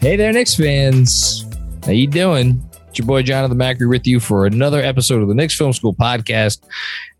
Hey there, Knicks fans. How you doing? It's your boy Jonathan Macri with you for another episode of the Knicks Film School podcast.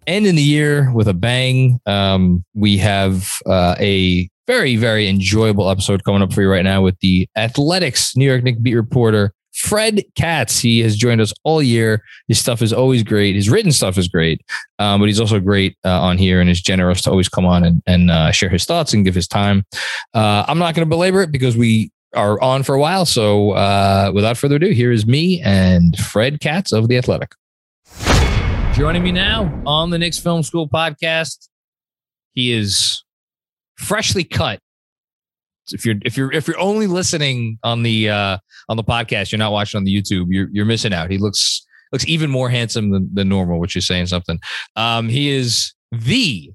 Ending the year with a bang. Um, we have uh, a very, very enjoyable episode coming up for you right now with the Athletic's New York Knicks beat reporter Fred Katz. He has joined us all year. His stuff is always great. His written stuff is great, um, but he's also great uh, on here and is generous to always come on and, and uh, share his thoughts and give his time. Uh, I'm not going to belabor it because we are on for a while. So uh, without further ado, here is me and Fred Katz of The Athletic. Joining me now on the Knicks Film School podcast, he is freshly cut. If you're if you're if you're only listening on the uh, on the podcast, you're not watching on the YouTube, you're you're missing out. He looks looks even more handsome than, than normal, which is saying something. Um, he is the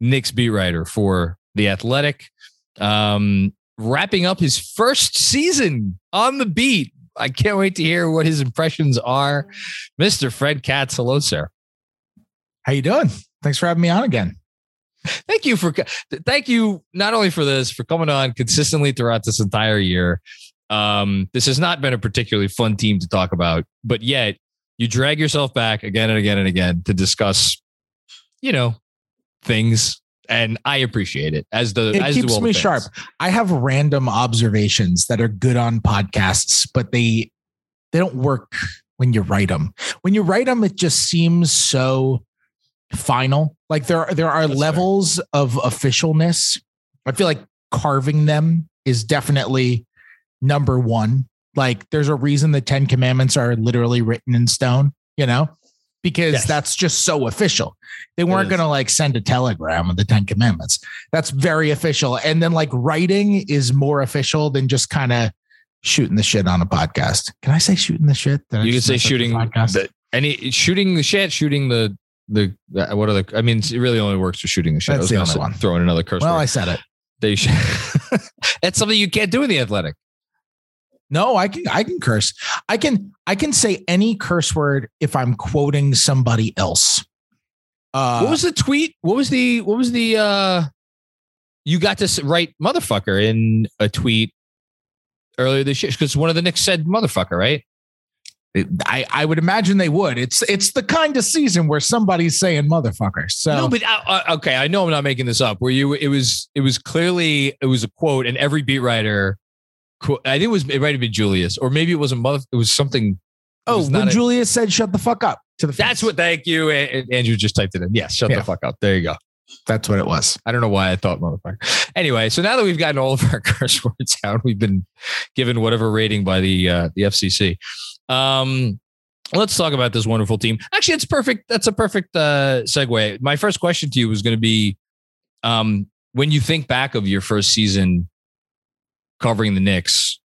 Knicks beat writer for the Athletic. Um, wrapping up his first season on the beat. I can't wait to hear what his impressions are. Mr. Fred Katz, hello, sir. How you doing? Thanks for having me on again. Thank you for thank you not only for this for coming on consistently throughout this entire year. Um, this has not been a particularly fun team to talk about, but yet you drag yourself back again and again and again to discuss, you know, things and I appreciate it as the it as keeps me sharp. I have random observations that are good on podcasts, but they they don't work when you write them. When you write them, it just seems so final. Like there there are That's levels fair. of officialness. I feel like carving them is definitely number one. Like there's a reason the Ten Commandments are literally written in stone. You know, because yes. that's just so official. They weren't going to like send a telegram of the 10 commandments. That's very official. And then like writing is more official than just kind of shooting the shit on a podcast. Can I say shooting the shit? Did you can say shooting the, any shooting the shit, shooting the the uh, what are the I mean it really only works for shooting the shit. That's I was the only one. Throwing another curse. Well, word. I said it. They should. That's something you can't do in the athletic. No, I can I can curse. I can I can say any curse word if I'm quoting somebody else. Uh, what was the tweet? What was the what was the uh you got to write motherfucker in a tweet earlier this year because one of the Knicks said motherfucker, right? I, I would imagine they would. It's it's the kind of season where somebody's saying motherfucker. So no, but uh, uh okay, I know I'm not making this up. Where you it was it was clearly it was a quote, and every beat writer. I think it was it might have been Julius, or maybe it was a mother. It was something. Oh, was when a, Julius said "shut the fuck up" to the. That's what. Thank you. Andrew just typed it in. Yes, shut yeah. the fuck up. There you go. That's what it was. I don't know why I thought motherfucker. Anyway, so now that we've gotten all of our curse words out, we've been given whatever rating by the uh, the FCC. Um, let's talk about this wonderful team. Actually, it's perfect. That's a perfect uh, segue. My first question to you was going to be, um, when you think back of your first season covering the Knicks,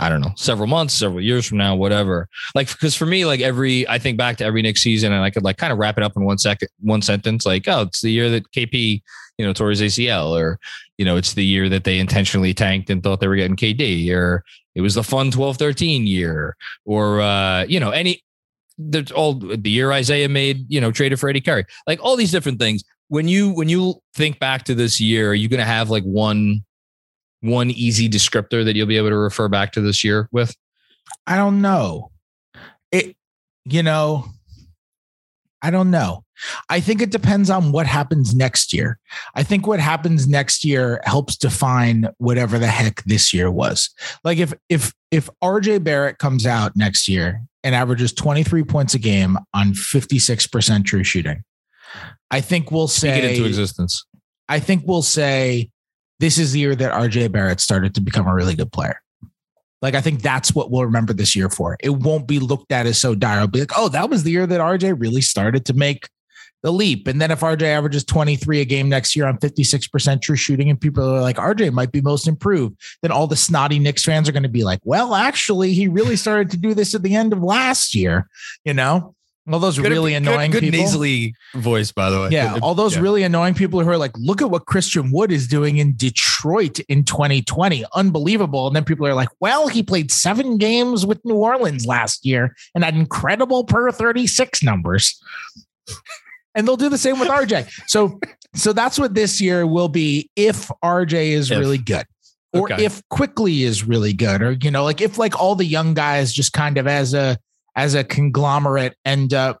I don't know, several months, several years from now, whatever. Like, because for me, like every, I think back to every Knicks season, and I could like kind of wrap it up in one second, one sentence. Like, oh, it's the year that KP, you know, tore his ACL, or you know, it's the year that they intentionally tanked and thought they were getting KD, or it was the fun 12-13 year, or uh, you know, any. There's all the year Isaiah made, you know, traded for Eddie Curry, like all these different things. When you when you think back to this year, are you going to have like one one easy descriptor that you'll be able to refer back to this year with? I don't know. It, you know, I don't know. I think it depends on what happens next year. I think what happens next year helps define whatever the heck this year was. Like if if if RJ Barrett comes out next year and averages 23 points a game on 56% true shooting, I think we'll say into existence. I think we'll say this is the year that RJ Barrett started to become a really good player. Like I think that's what we'll remember this year for. It won't be looked at as so dire. It'll be like, oh, that was the year that RJ really started to make the leap. And then if RJ averages 23 a game next year on 56% true shooting, and people are like, RJ might be most improved, then all the snotty Knicks fans are going to be like, well, actually, he really started to do this at the end of last year, you know? All those Good- really annoying good, good people. nasally voice, by the way. Yeah, Good- all those yeah. really annoying people who are like, look at what Christian Wood is doing in Detroit in 2020. Unbelievable. And then people are like, well, he played seven games with New Orleans last year and had incredible per 36 numbers. and they'll do the same with RJ. So so that's what this year will be if RJ is If. really good. Or Okay. if Quickley is really good, or you know, like if like all the young guys just kind of as a as a conglomerate end up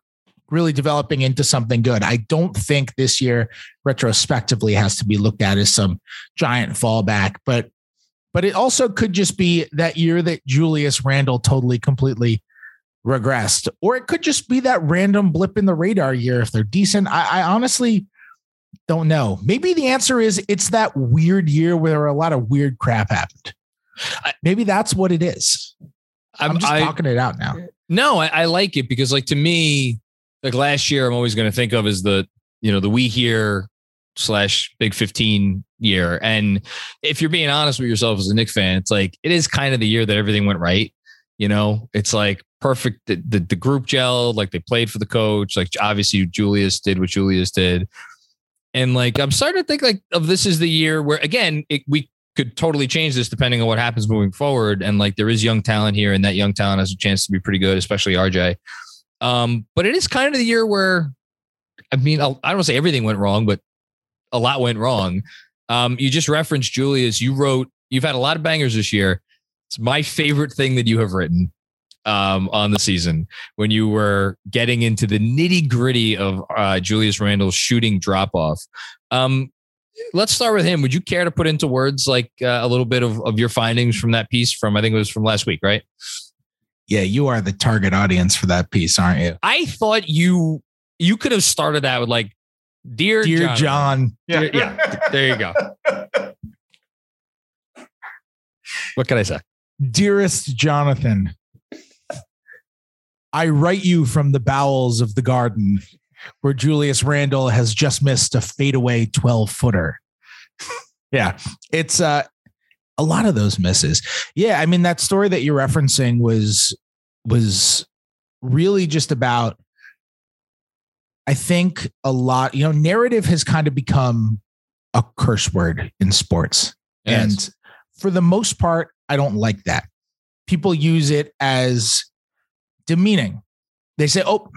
really developing into something good. I don't think this year retrospectively has to be looked at as some giant fallback, but but it also could just be that year that Julius Randle totally completely regressed, or it could just be that random blip in the radar year if they're decent. I, I honestly don't know. Maybe the answer is it's that weird year where a lot of weird crap happened. Maybe that's what it is. I'm, just I- talking it out now. No, I, I like it because, like, to me, like last year, I'm always going to think of as the, you know, the we here slash Big 15 year. And if you're being honest with yourself as a Knick fan, it's like it is kind of the year that everything went right. You know, it's like perfect. The, the, the group gel, like they played for the coach. Like obviously Julius did what Julius did. And like I'm starting to think like of this is the year where again it, we could totally change this depending on what happens moving forward. And like there is young talent here, and that young talent has a chance to be pretty good, especially RJ. Um, but it is kind of the year where, I mean, I don't say everything went wrong, but a lot went wrong. Um, you just referenced Julius. You wrote, you've had a lot of bangers this year. It's my favorite thing that you have written um, on the season when you were getting into the nitty gritty of uh, Julius Randle's shooting drop off. Um, let's start with him. Would you care to put into words like uh, a little bit of, of your findings from that piece from, I think it was from last week, right? Yeah, you are the target audience for that piece, aren't you? I thought you you could have started out with like, dear, Dear Jonathan." John. Dear- yeah, there you go. What can I say? Dearest Jonathan, I write you from the bowels of the garden where Julius Randle has just missed a fadeaway 12 footer. yeah, it's uh, a lot of those misses. Yeah, I mean that story that you're referencing was was really just about I think a lot, you know, narrative has kind of become a curse word in sports. And for the most part, I don't like that. People use it as demeaning. They say, oh,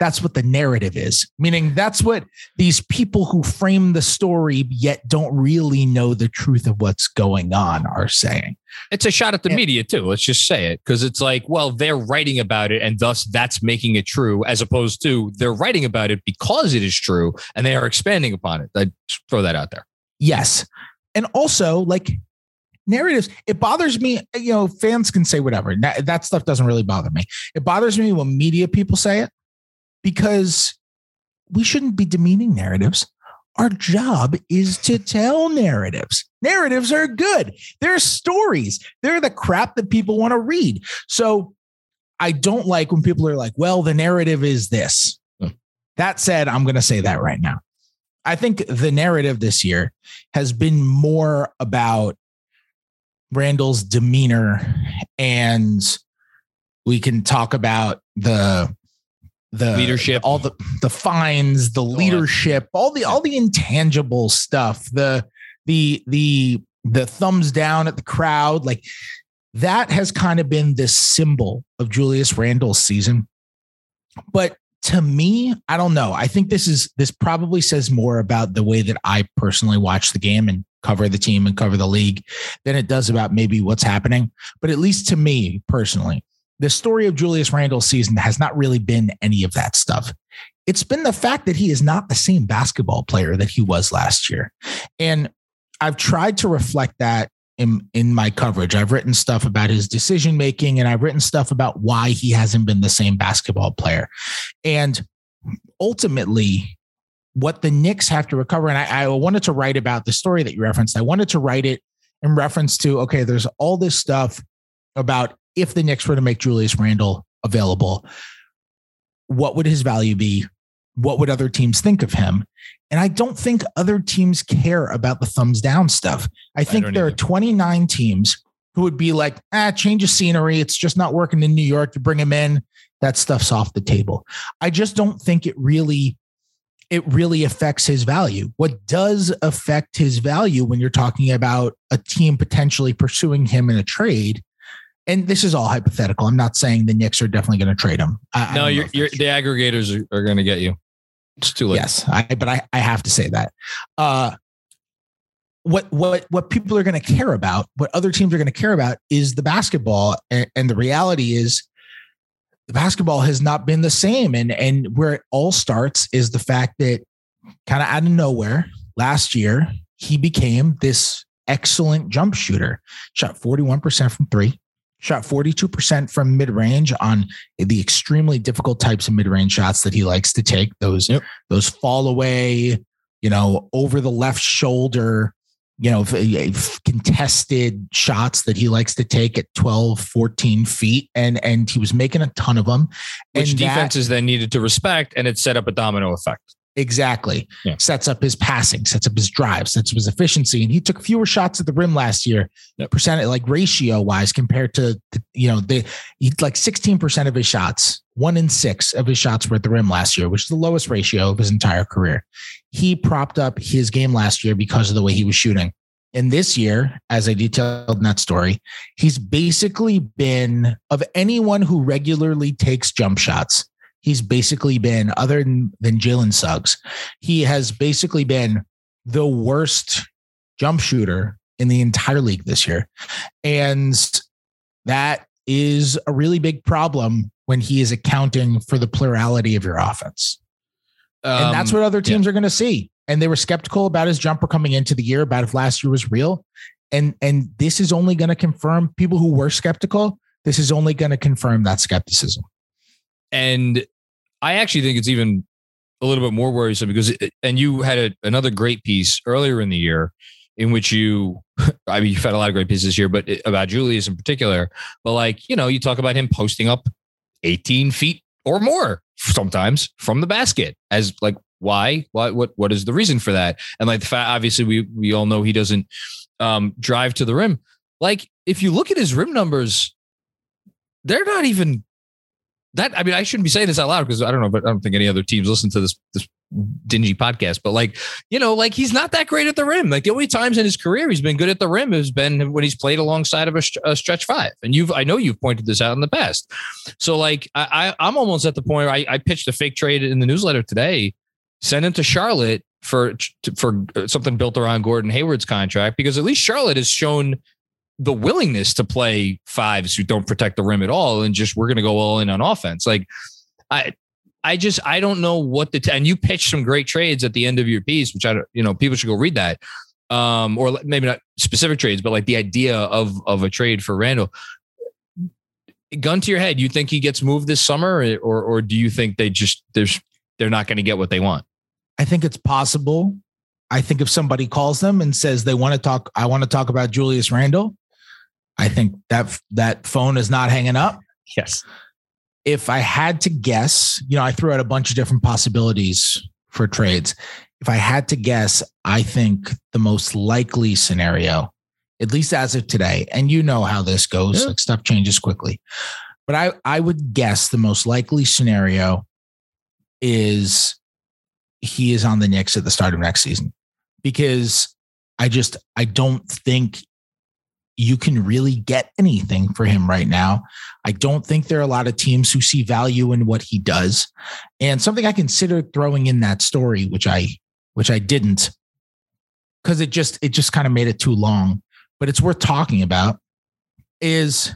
that's what the narrative is, meaning that's what these people who frame the story yet don't really know the truth of what's going on are saying. it's a shot at the Yeah. media too. Let's just say it because it's like, well, they're writing about it, and thus that's making it true, as opposed to they're writing about it because it is true, and they are expanding upon it. I throw that out there. Yes. And also, like narratives, it bothers me. You know, fans can say whatever. That, that stuff doesn't really bother me. It bothers me when media people say it because we shouldn't be demeaning narratives. Our job is to tell narratives. Narratives are good. They're stories. They're the crap that people want to read. So I don't like when people are like, well, the narrative is this. That said, I'm going to say that right now. I think the narrative this year has been more about Randle's demeanor and we can talk about the the Leadership. all the the fines, the leadership, all the all the intangible stuff, the the the the thumbs down at the crowd, like that has kind of been this symbol of Julius Randle's season. But to me, I don't know. I think this is this probably says more about the way that I personally watch the game and cover the team and cover the league than it does about maybe what's happening. But at least to me personally, the story of Julius Randle's season has not really been any of that stuff. It's been the fact that he is not the same basketball player that he was last year. And I've tried to reflect that in, in my coverage. I've written stuff about his decision making and I've written stuff about why he hasn't been the same basketball player. And ultimately, what the Knicks have to recover, and I, I wanted to write about the story that you referenced. I wanted to write it in reference to okay, there's all this stuff about if the Knicks were to make Julius Randle available, what would his value be? What would other teams think of him? And I don't think other teams care about the thumbs down stuff. I think don't there either. are 29 teams who would be like, ah, change of scenery. It's just not working in New York. You bring him in, that stuff's off the table. I just don't think it really it really affects his value. What does affect his value when you're talking about a team potentially pursuing him in a trade? And this is all hypothetical. I'm not saying the Knicks are definitely going to trade him. I- I No, don't you're, you're the aggregators are, are going to get you. It's too late. Yes, I, but I, I have to say that. Uh, what what what people are going to care about, what other teams are going to care about, is the basketball, and, and the reality is, the basketball has not been the same. And and where it all starts is the fact that, kind of out of nowhere, last year he became this excellent jump shooter. Shot forty one percent from three, shot 42% from mid range on the extremely difficult types of mid range shots that he likes to take. Those, Yep. those fall away, you know, over the left shoulder, you know, contested shots that he likes to take at 12, 14 feet. And, and he was making a ton of them. Which and that- defenses then needed to respect, and it set up a domino effect. Exactly. Yeah. Sets up his passing, sets up his drive, sets up his efficiency. And he took fewer shots at the rim last year, Yep. percent like ratio wise compared to, you know, the he like 16% of his shots, one in six of his shots were at the rim last year, which is the lowest ratio of his entire career. He propped up his game last year because of the way he was shooting. And this year, as I detailed in that story, he's basically been of anyone who regularly takes jump shots, he's basically been, other than, than Jalen Suggs, he has basically been the worst jump shooter in the entire league this year. And that is a really big problem when he is accounting for the plurality of your offense. And that's Um, what other teams are going to see. And they were skeptical about his jumper coming into the year, about if last year was real. And and this is only going to confirm people who were skeptical. This is only going to confirm that skepticism. And I actually think it's even a little bit more worrisome because, it, and you had a, another great piece earlier in the year in which you, I mean, you've had a lot of great pieces here, but it- about Julius in particular. But like, you know, you talk about him posting up 18 feet or more sometimes from the basket as like, why? What, what, what is the reason for that? And like the fact, obviously, we, we all know he doesn't um, drive to the rim. Like, if you look at his rim numbers, they're not even that I mean, I shouldn't be saying this out loud because I don't know, but I don't think any other teams listen to this this dingy podcast. But like, you know, like he's not that great at the rim. Like the only times in his career he's been good at the rim has been when he's played alongside of a, a stretch five. And you've I know you've pointed this out in the past. So like, I, I I'm almost at the point where I, I pitched a fake trade in the newsletter today, send him to Charlotte for for uh, something built around Gordon Hayward's contract because at least Charlotte has shown the willingness to play fives who don't protect the rim at all and just we're going to go all in on offense. Like I I just I don't know what the t- and you pitched some great trades at the end of your piece, which I don't you know people should go read that. Um, or maybe not specific trades, but like the idea of of a trade for Randle. Gun to your head, you think he gets moved this summer, or or do you think they just there's they're not going to get what they want? I think it's possible. I think if somebody calls them and says they want to talk, I want to talk about Julius Randle. I think that that phone is not hanging up. Yes. If I had to guess, you know, I threw out a bunch of different possibilities for trades. If I had to guess, I think the most likely scenario at least as of today, and you know how this goes, yeah. like stuff changes quickly. But I, I would guess the most likely scenario is he is on the Knicks at the start of next season because I just I don't think you can really get anything for him right now. I don't think there are a lot of teams who see value in what he does. And something I considered throwing in that story, which I which I didn't, because it just it just kind of made it too long, but it's worth talking about, is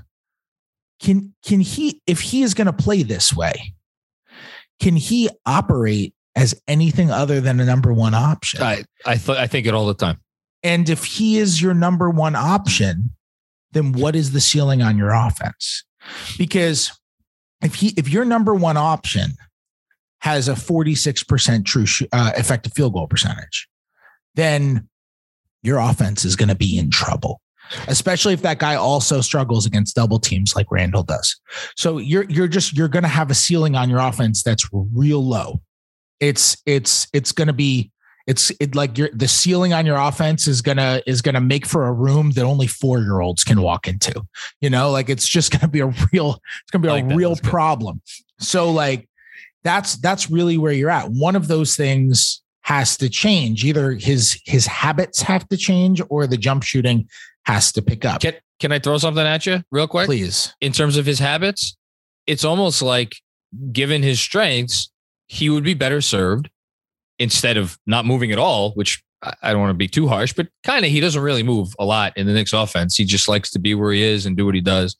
can can he if he is going to play this way, can he operate as anything other than a number one option? I I, th- I think it all the time. And if he is your number one option, then what is the ceiling on your offense? Because if he if your number one option has a 46% true sh- uh, effective field goal percentage, then your offense is going to be in trouble. Especially if that guy also struggles against double teams like Randle does. So you're you're just you're going to have a ceiling on your offense that's real low. It's it's it's going to be it's it like your the ceiling on your offense is gonna is gonna make for a room that only four year olds can walk into. You know, like it's just gonna be a real it's gonna be like a real problem. So like that's that's really where you're at. One of those things has to change. Either his his habits have to change or the jump shooting has to pick up. Can, can I throw something at you real quick? Please. In terms of his habits, it's almost like given his strengths, he would be better served instead of not moving at all, which I don't want to be too harsh, but kind of he doesn't really move a lot in the Knicks offense. He just likes to be where he is and do what he does.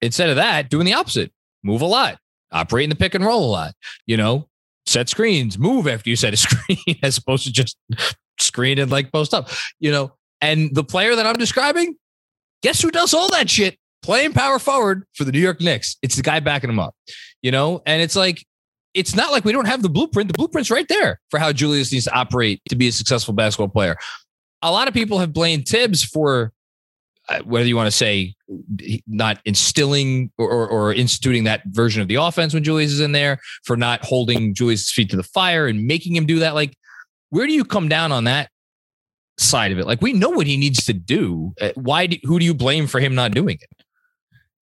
Instead of that, doing the opposite, move a lot, operate in the pick and roll a lot, you know, set screens, move after you set a screen as opposed to just screen and like post up, you know. And the player that I'm describing, guess who does all that shit? Playing power forward for the New York Knicks. It's the guy backing him up, you know? And it's like, it's not like we don't have the blueprint. The blueprint's right there for how Julius needs to operate to be a successful basketball player. A lot of people have blamed Thibs for uh, whether you want to say not instilling or, or, instituting that version of the offense when Julius is in there, for not holding Julius' feet to the fire and making him do that. Like, where do you come down on that side of it? Like, we know what he needs to do. Uh, why? Do, who do you blame for him not doing it?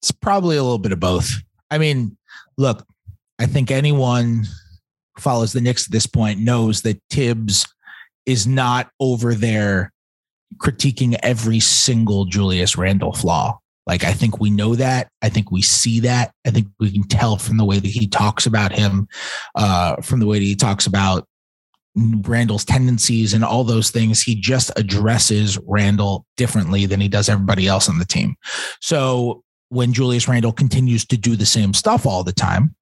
It's probably a little bit of both. I mean, look, I think anyone who follows the Knicks at this point knows that Thibs is not over there critiquing every single Julius Randle flaw. Like, I think we know that. I think we see that. I think we can tell from the way that he talks about him, uh, from the way that he talks about Randle's tendencies and all those things. He just addresses Randle differently than he does everybody else on the team. So when Julius Randle continues to do the same stuff all the time,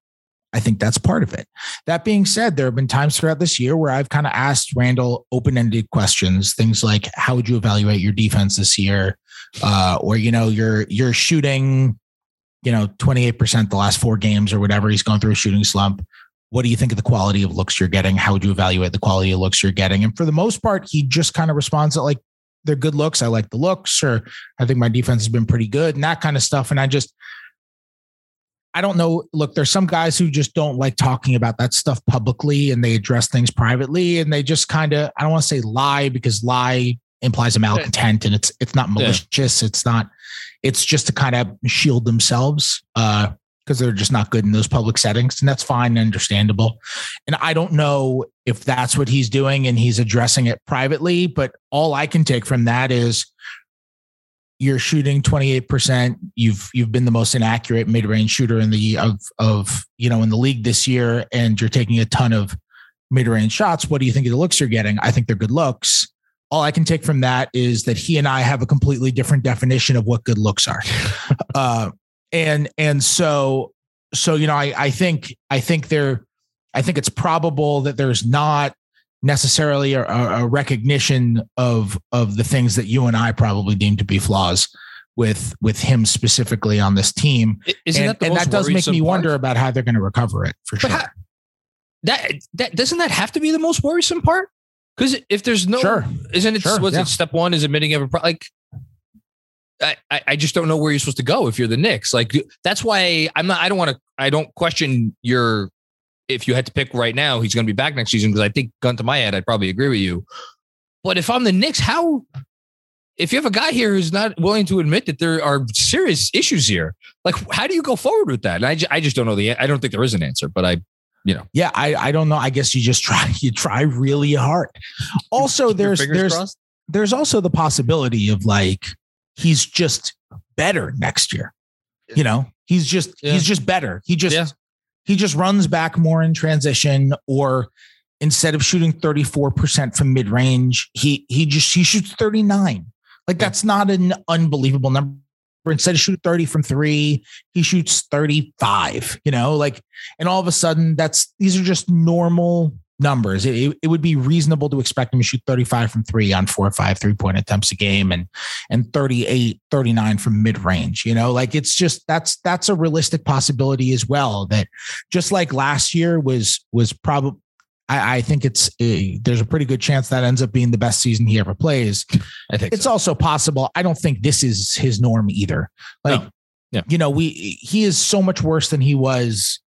I think that's part of it. That being said, there have been times throughout this year where I've kind of asked Randle open ended questions, things like, how would you evaluate your defense this year? Uh, or, you know, you're, you're shooting, you know, 28% the last four games or whatever. He's going through a shooting slump. What do you think of the quality of looks you're getting? How would you evaluate the quality of looks you're getting? And for the most part, he just kind of responds that like, they're good looks. I like the looks, or I think my defense has been pretty good and that kind of stuff. And I just, I don't know. Look, there's some guys who just don't like talking about that stuff publicly and they address things privately and they just kind of, I don't want to say lie because lie implies a malcontent and it's it's not malicious. Yeah. It's not, it's just to kind of shield themselves uh because they're just not good in those public settings. And that's fine and understandable. And I don't know if that's what he's doing and he's addressing it privately, but all I can take from that is you're shooting 28%. You've you've been the most inaccurate mid-range shooter in the of of you know in the league this year, and you're taking a ton of mid-range shots. What do you think of the looks you're getting? I think they're good looks. All I can take from that is that he and I have a completely different definition of what good looks are. uh, and and so so you know, I I think I think there I think it's probable that there's not necessarily a, a, recognition of of the things that you and I probably deem to be flaws with with him specifically on this team. Isn't and that, and that does make me part? wonder about how they're going to recover it for but sure. How, that that doesn't that have to be the most worrisome part? Because if there's no, sure. isn't it? Sure, was yeah. it step one is admitting every like. I, I just don't know where you're supposed to go if you're the Knicks. Like that's why I'm not. I don't want to. I don't question your if you had to pick right now, he's going to be back next season because I think, gun to my head, I'd probably agree with you. But if I'm the Knicks, how if you have a guy here who's not willing to admit that there are serious issues here, like how do you go forward with that? And I, I just don't know the. I don't think there is an answer, but I, you know, yeah, I, I don't know. I guess you just try. You try really hard. Also, there's there's crossed? there's also the possibility of like he's just better next year. You know, he's just yeah. he's just better. He just yeah. He just runs back more in transition or instead of shooting 34% from mid range, he he just he shoots 39. Like that's not an unbelievable number. Instead of shooting 30 from three, he shoots 35, you know, like, and all of a sudden that's these are just normal numbers. It, it would be reasonable to expect him to shoot 35 from three on four or five three point attempts a game and and 38, 39 from mid range. You know, like it's just that's that's a realistic possibility as well. That just like last year was was probably I, I, think it's a, there's a pretty good chance that ends up being the best season he ever plays. I think it's so. also possible. I don't think this is his norm either. Like, no. yeah. you know, we he is so much worse than he was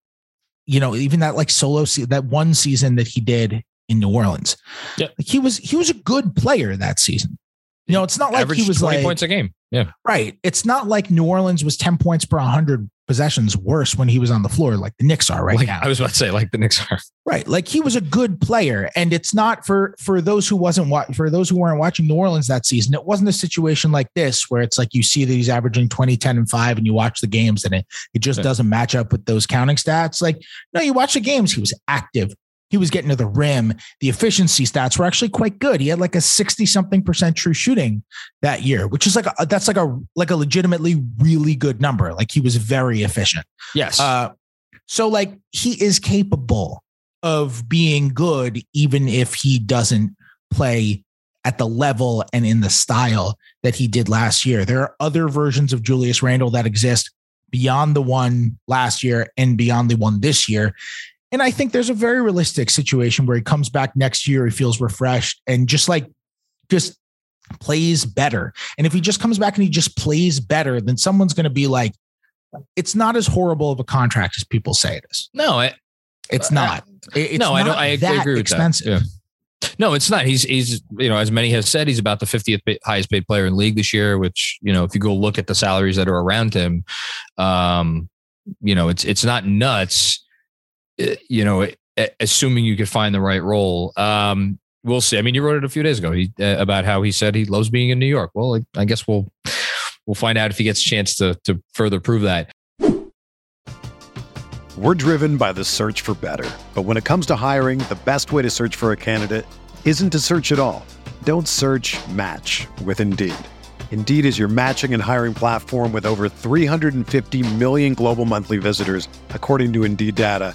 you know, even that like solo se- that one season that he did in New Orleans. Yeah. Like he was he was a good player that season. You know, it's not like he was 20 like points a game. Yeah. Right. It's not like New Orleans was 10 points per 100 possessions worse when he was on the floor, like the Knicks are right like, now. I was about to say, like the Knicks are. Right. Like he was a good player. And it's not for for those who wasn't wa- for those who weren't watching New Orleans that season, it wasn't a situation like this where it's like you see that he's averaging 20, 10, and 5, and you watch the games and it it just yeah. doesn't match up with those counting stats. Like, no, you watch the games, he was active, he was getting to the rim. The efficiency stats were actually quite good. He had like a 60 something percent true shooting that year, which is like a, that's like a like a legitimately really good number. Like he was very efficient. Yes. Uh, so like he is capable of being good even if he doesn't play at the level and in the style that he did last year. There are other versions of Julius Randle that exist beyond the one last year and beyond the one this year. And I think there's a very realistic situation where he comes back next year, he feels refreshed and just like just plays better. And if he just comes back and he just plays better, then someone's going to be like, it's not as horrible of a contract as people say it is. No, it, it's not. It's no, not I don't. I agree with expensive. that. Yeah. No, it's not. He's he's you know as many have said he's about the 50th highest paid player in league this year. Which you know if you go look at the salaries that are around him, um, you know it's it's not nuts. Uh, you know, assuming you could find the right role. Um, we'll see. I mean, you wrote it a few days ago he, uh, about how he said he loves being in New York. Well, I, I guess we'll we'll find out if he gets a chance to to further prove that. We're driven by the search for better, but when it comes to hiring, the best way to search for a candidate isn't to search at all. Don't search. Match with Indeed. Indeed is your matching and hiring platform with over 350 million global monthly visitors, according to Indeed data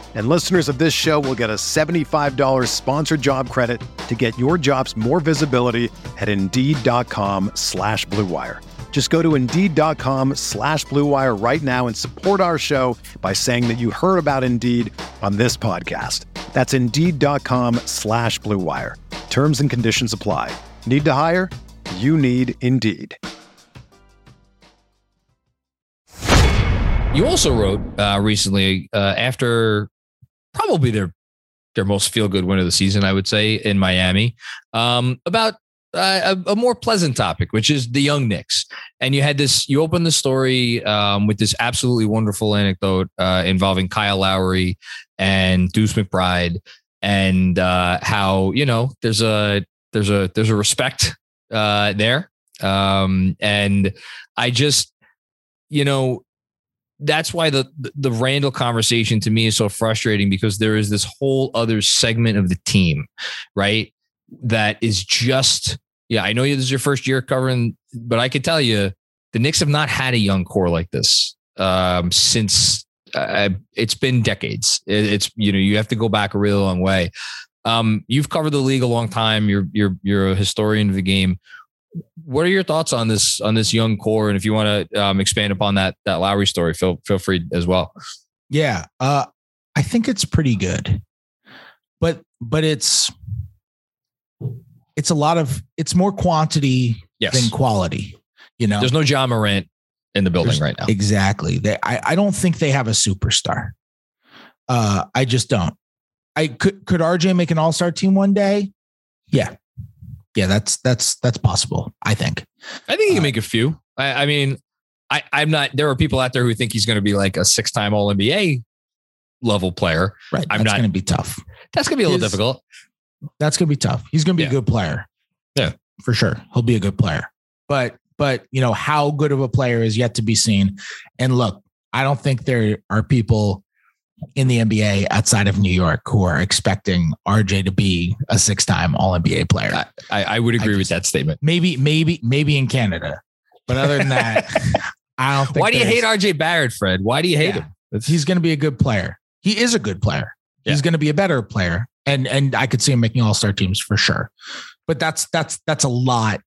And listeners of this show will get a $75 sponsored job credit to get your jobs more visibility at Indeed.com slash BlueWire. Just go to Indeed.com slash BlueWire right now and support our show by saying that you heard about Indeed on this podcast. That's Indeed.com slash BlueWire. Terms and conditions apply. Need to hire? You need Indeed. You also wrote uh, recently uh, after probably their their most feel good win of the season, I would say, in Miami, um, about uh, a, a, more pleasant topic, which is the young Knicks. And you had this, you opened the story um, with this absolutely wonderful anecdote uh, involving Kyle Lowry and Deuce McBride, and uh, how you know there's a there's a there's a respect uh, there, um, and I just you know that's why the the Randle conversation to me is so frustrating because there is this whole other segment of the team, right? That is just yeah. I know this is your first year covering, but I could tell you the Knicks have not had a young core like this um, since uh, it's been decades. It, it's you know you have to go back a really long way. Um, you've covered the league a long time. You're you're you're a historian of the game. What are your thoughts on this on this young core? And if you want to um, expand upon that that Lowry story, feel feel free as well. Yeah, uh, I think it's pretty good, but but it's it's a lot of it's more quantity Yes. than quality. You know, There's no Ja Morant in the building There's- right now. Exactly. They, I, I don't think they have a superstar. Uh, I just don't. I could could RJ make an all star team one day? Yeah, yeah. That's that's that's possible. I think. I think he Uh, can make a few. I, I mean, I, I'm not. There are people out there who think he's going to be like a six time All NBA level player. Right. I'm that's not- going to be tough. That's going to be a little His- difficult. That's going to be tough. He's going to be Yeah. a good player. Yeah. for sure. He'll be a good player. But but you know how good of a player is yet to be seen. And look, I don't think there are people in the NBA outside of New York who are expecting RJ to be a six time All NBA player. I, I, I would agree with that statement. maybe, maybe, maybe in Canada. But other than that, I don't think. Why do you hate RJ Barrett, Fred? Why do you hate Yeah. him? It's- He's going to be a good player. He is a good player. He's Yeah. going to be a better player, and and I could see him making All Star teams for sure. But that's that's that's a lot.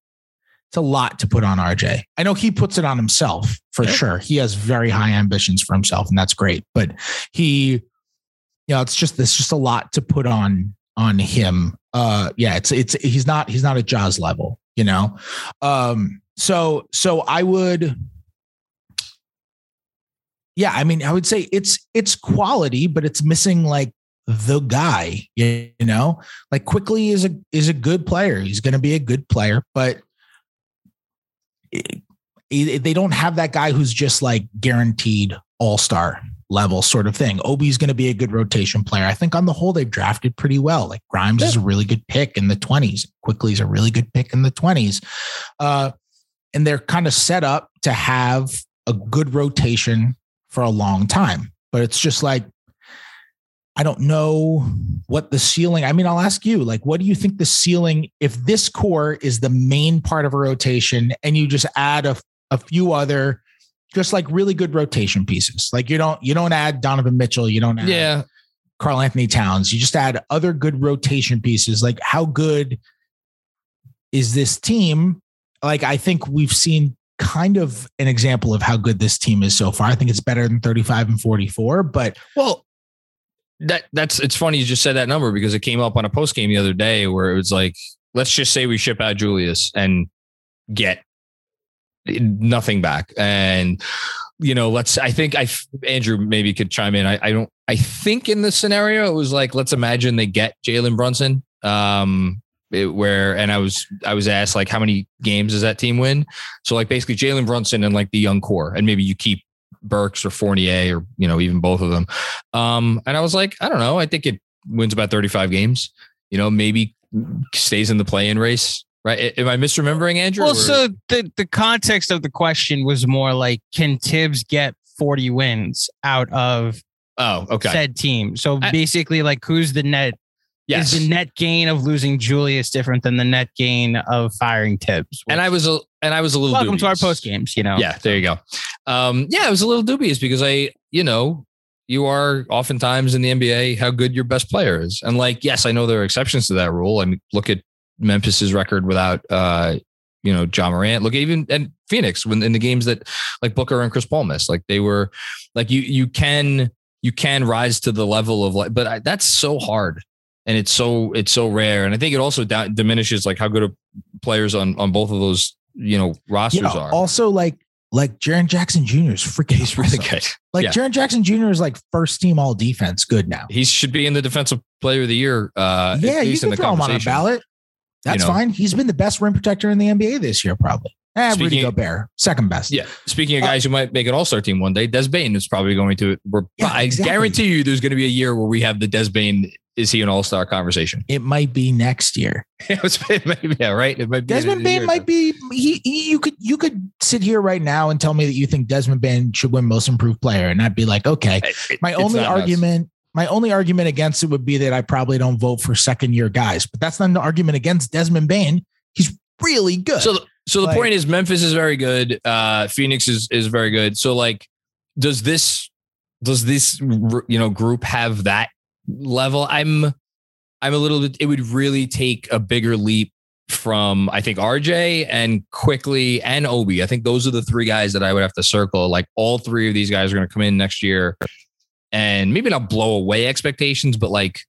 It's a lot to put on RJ. I know he puts it on himself for sure. He has very high ambitions for himself, and that's great. But he, you know, it's just it's just a lot to put on on him. Uh, yeah, it's it's he's not he's not at Jaws level, you know. Um, so so I would yeah i mean i would say it's it's quality but it's missing like the guy you know like Quickley is a is a good player he's going to be a good player but they don't have that guy who's just like guaranteed all-star level sort of thing. Obi's going to be a good rotation player. I think on the whole they've drafted pretty well. Like grimes is a really good pick in the 20s Quickley is a really good pick in the 20s uh and they're kind of set up to have a good rotation for a long time. But it's just like, I don't know what the ceiling. I mean, I'll ask you, like, what do you think the ceiling, if this core is the main part of a rotation and you just add a, a few other, just like really good rotation pieces, like you don't, you don't add Donovan Mitchell, you don't add yeah. Karl-Anthony Towns, you just add other good rotation pieces. Like, how good is this team? Like, I think we've seen kind of an example of how good this team is so far. I think it's better than 35 and 44, but Well, that that's it's funny you just said that number because it came up on a post game the other day where it was like, let's just say we ship out Julius and get nothing back. And you know, let's I think I Andrew maybe could chime in. I, I don't I think in this scenario it was like, let's imagine they get Jalen Brunson. Um it- where and I was I was asked like how many games does that team win? So like basically Jalen Brunson and like the young core, and maybe you keep Burks or Fournier or you know even both of them. Um, and I was like, I don't know. I think it wins about 35 games. You know, maybe stays in the play-in race. Right? Am I misremembering Andrew? Well, or- so the the context of the question was more like, can Thibs get 40 wins out of oh, okay, said team? So I- basically, like, who's the net? yes. Is the net gain of losing Julius different than the net gain of firing Thibs? and I was a and I was a little welcome to our post games. You know, Yeah, there you go. Um, yeah, it was a little dubious because I, you know, you are oftentimes in the NBA how good your best player is. And like, yes, I know there are exceptions to that rule. I mean, look at Memphis's record without uh, you know, Ja Morant. Look even and Phoenix when in the games that like Booker and Chris Paul missed. Like they were like you you can you can rise to the level of like but I, that's so hard and it's so it's so rare and I think it also da- diminishes like how good players on on both of those you know rosters yeah, are. also like like Jaren Jackson Jr. is freaking He's really awesome. good. Like Yeah. Jaren Jackson Jr. is like first team all defense good now. He should be in the defensive player of the year. Uh, yeah, you can the throw him on a ballot. That's know. fine. He's been the best rim protector in the NBA this year, probably. Eh, Rudy Gobert, second best. Yeah. Speaking of Uh, guys who might make an All Star team one day, Des Bane is probably going to. We're, Yeah, I guarantee you, there's going to be a year where we have the Des Bane. Is he an All Star conversation? It might be next year. Maybe, yeah, right. It might be Desmond Bane might be he, he you could you could sit here right now and tell me that you think Desmond Bane should win most improved player and I'd be like, okay. It- My only argument my only argument against it would be that I probably don't vote for second year guys, but that's not an argument against Desmond Bane. He's really good. So, so the Like- point is, Memphis is very good. Uh, Phoenix is is very good. So, like, does this does this you know group have that level? I'm I'm a little bit. It would really take a bigger leap from I think RJ and Quickley and Obi. I think those are the three guys that I would have to circle. Like all three of these guys are going to come in next year and maybe not blow away expectations, but like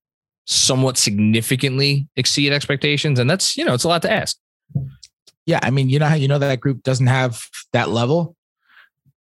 somewhat significantly exceed expectations. And that's, you know, it's a lot to ask. Yeah. I mean, you know how you know that group doesn't have that level?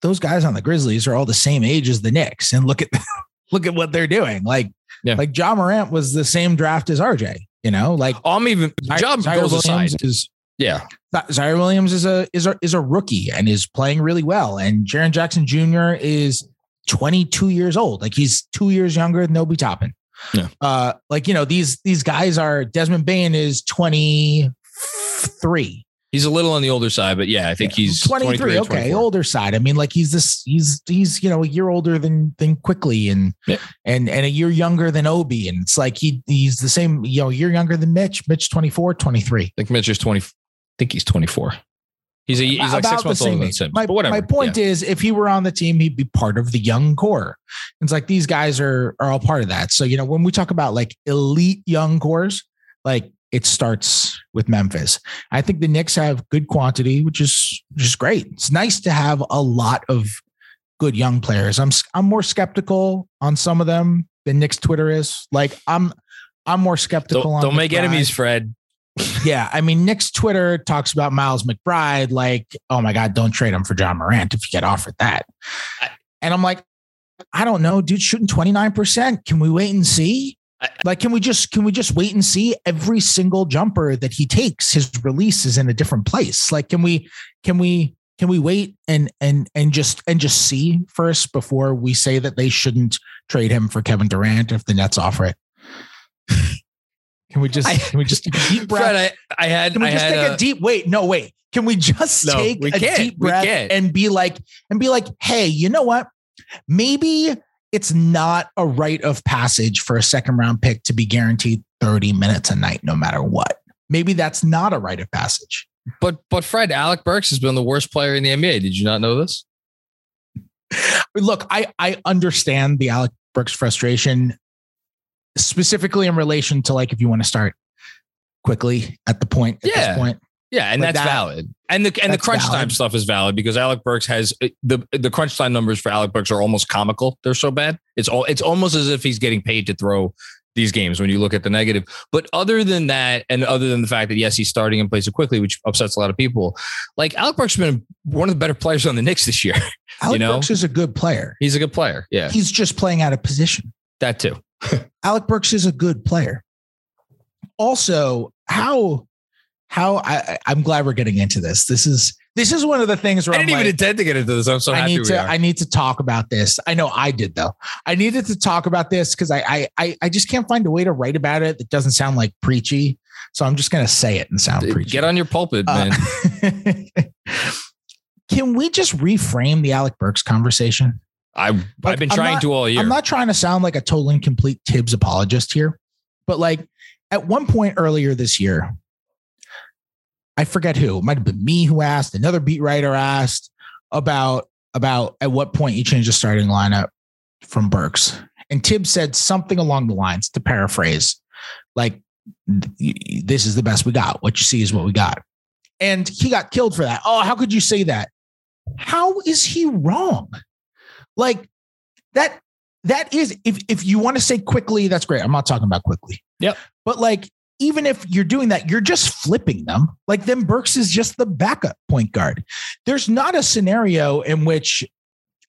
Those guys on the Grizzlies are all the same age as the Knicks. And look at look at what they're doing. Like, yeah. like Ja Morant was the same draft as RJ. You know, like oh, I'm even job Ziaire goes Williams aside. Is, yeah, Ziaire Williams is a is a is a rookie and is playing really well. And Jaren Jackson Jr. is 22 years old. Like he's two years younger than Obi Toppin. Yeah. Uh, like you know these these guys are Desmond Bane is 23. He's a little on the older side, but yeah, I think yeah. he's 23. Okay, older side. I mean, like he's this, he's he's you know a year older than than Quickley and yeah. and and a year younger than Obi, and it's like he he's the same, you know, a year younger than Mitch. Mitch 24, 23. I think Mitch is 20. I think he's 24. He's a, he's like About six months older than Sims. My, but whatever. My point yeah. is, if he were on the team, he'd be part of the young core. It's like these guys are are all part of that. So you know, when we talk about like elite young cores, like it starts with Memphis. I think the Knicks have good quantity, which is which is great. It's nice to have a lot of good young players. I'm I'm more skeptical on some of them than Knicks Twitter is. Like I'm I'm more skeptical don't, on Don't make enemies, Fred. yeah, I mean Knicks Twitter talks about Miles McBride like, "Oh my god, don't trade him for Ja Morant if you get offered that." and I'm like, I don't know, dude, shooting 29%. Can we wait and see? Like can we just can we just wait and see every single jumper that he takes his release is in a different place? Like can we can we can we wait and and and just and just see first before we say that they shouldn't trade him for Kevin Durant if the Nets offer it? Can we just can we just take a deep breath? Fred, I, I, had can we I just take a, a deep wait no wait. Can we just no, take we a can't. deep breath and be like and be like hey you know what? Maybe it's not a rite of passage for a second round pick to be guaranteed 30 minutes a night, no matter what. Maybe that's not a rite of passage. But but Fred, Alec Burks has been the worst player in the NBA. Did you not know this? Look, I I understand the Alec Burks frustration, specifically in relation to like if you want to start Quickley at the point at yeah. this point. Yeah, and that's that, valid. And the and the crunch valid. time stuff is valid because Alec Burks has uh, the the crunch time numbers for Alec Burks are almost comical. They're so bad. It's all it's almost as if he's getting paid to throw these games when you look at the negative. But other than that, and other than the fact that yes, he's starting and plays so Quickley, which upsets a lot of people, like Alec Burks has been one of the better players on the Knicks this year. Alec you know? Burks is a good player. He's a good player. Yeah. He's just playing out of position. That too. Alec Burks is a good player. Also, how how I, I'm glad we're getting into this. This is this is one of the things where I didn't I'm even like, intend to get into this. I'm so I happy need to I need to talk about this. I know I did though. I needed to talk about this because I, I I just can't find a way to write about it that doesn't sound like preachy. So I'm just gonna say it and sound preachy. Get on your pulpit, man. Uh, can we just reframe the Alec Burks conversation? I like, I've been trying not, to all year. I'm not trying to sound like a total incomplete Thibs apologist here, but like at one point earlier this year, I forget who. It might have been me who asked. Another beat writer asked about about at what point you change the starting lineup from Burks. And Thibs said something along the lines, to paraphrase, like, "This is the best we got. What you see is what we got." And he got killed for that. Oh, how could you say that? How is he wrong? Like that. That is, if if you want to say Quickley, that's great. I'm not talking about Quickley. Yep. But like even if you're doing that, you're just flipping them. Like then Burks is just the backup point guard. There's not a scenario in which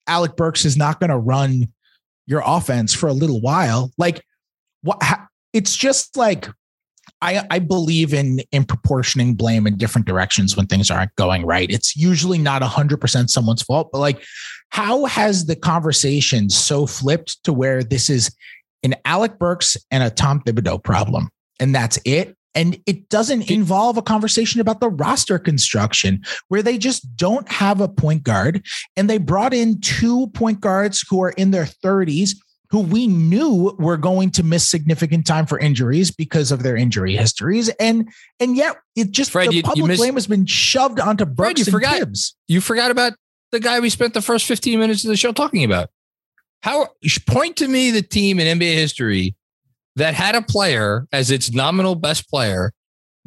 Alec Burks is not going to run your offense for a little while. Like what it's just like I, I believe in in proportioning blame in different directions when things aren't going right. It's usually not 100% someone's fault, but like how has the conversation so flipped to where this is an Alec Burks and a Tom Thibodeau problem? And that's it. And it doesn't involve a conversation about the roster construction where they just don't have a point guard. And they brought in two point guards who are in their 30s who we knew were going to miss significant time for injuries because of their injury histories. And and yet it just Fred, the you, public you missed, blame has been shoved onto Burks Fred, you forgot, Thibs. You forgot about the guy we spent the first 15 minutes of the show talking about. How point to me the team in NBA history that had a player as its nominal best player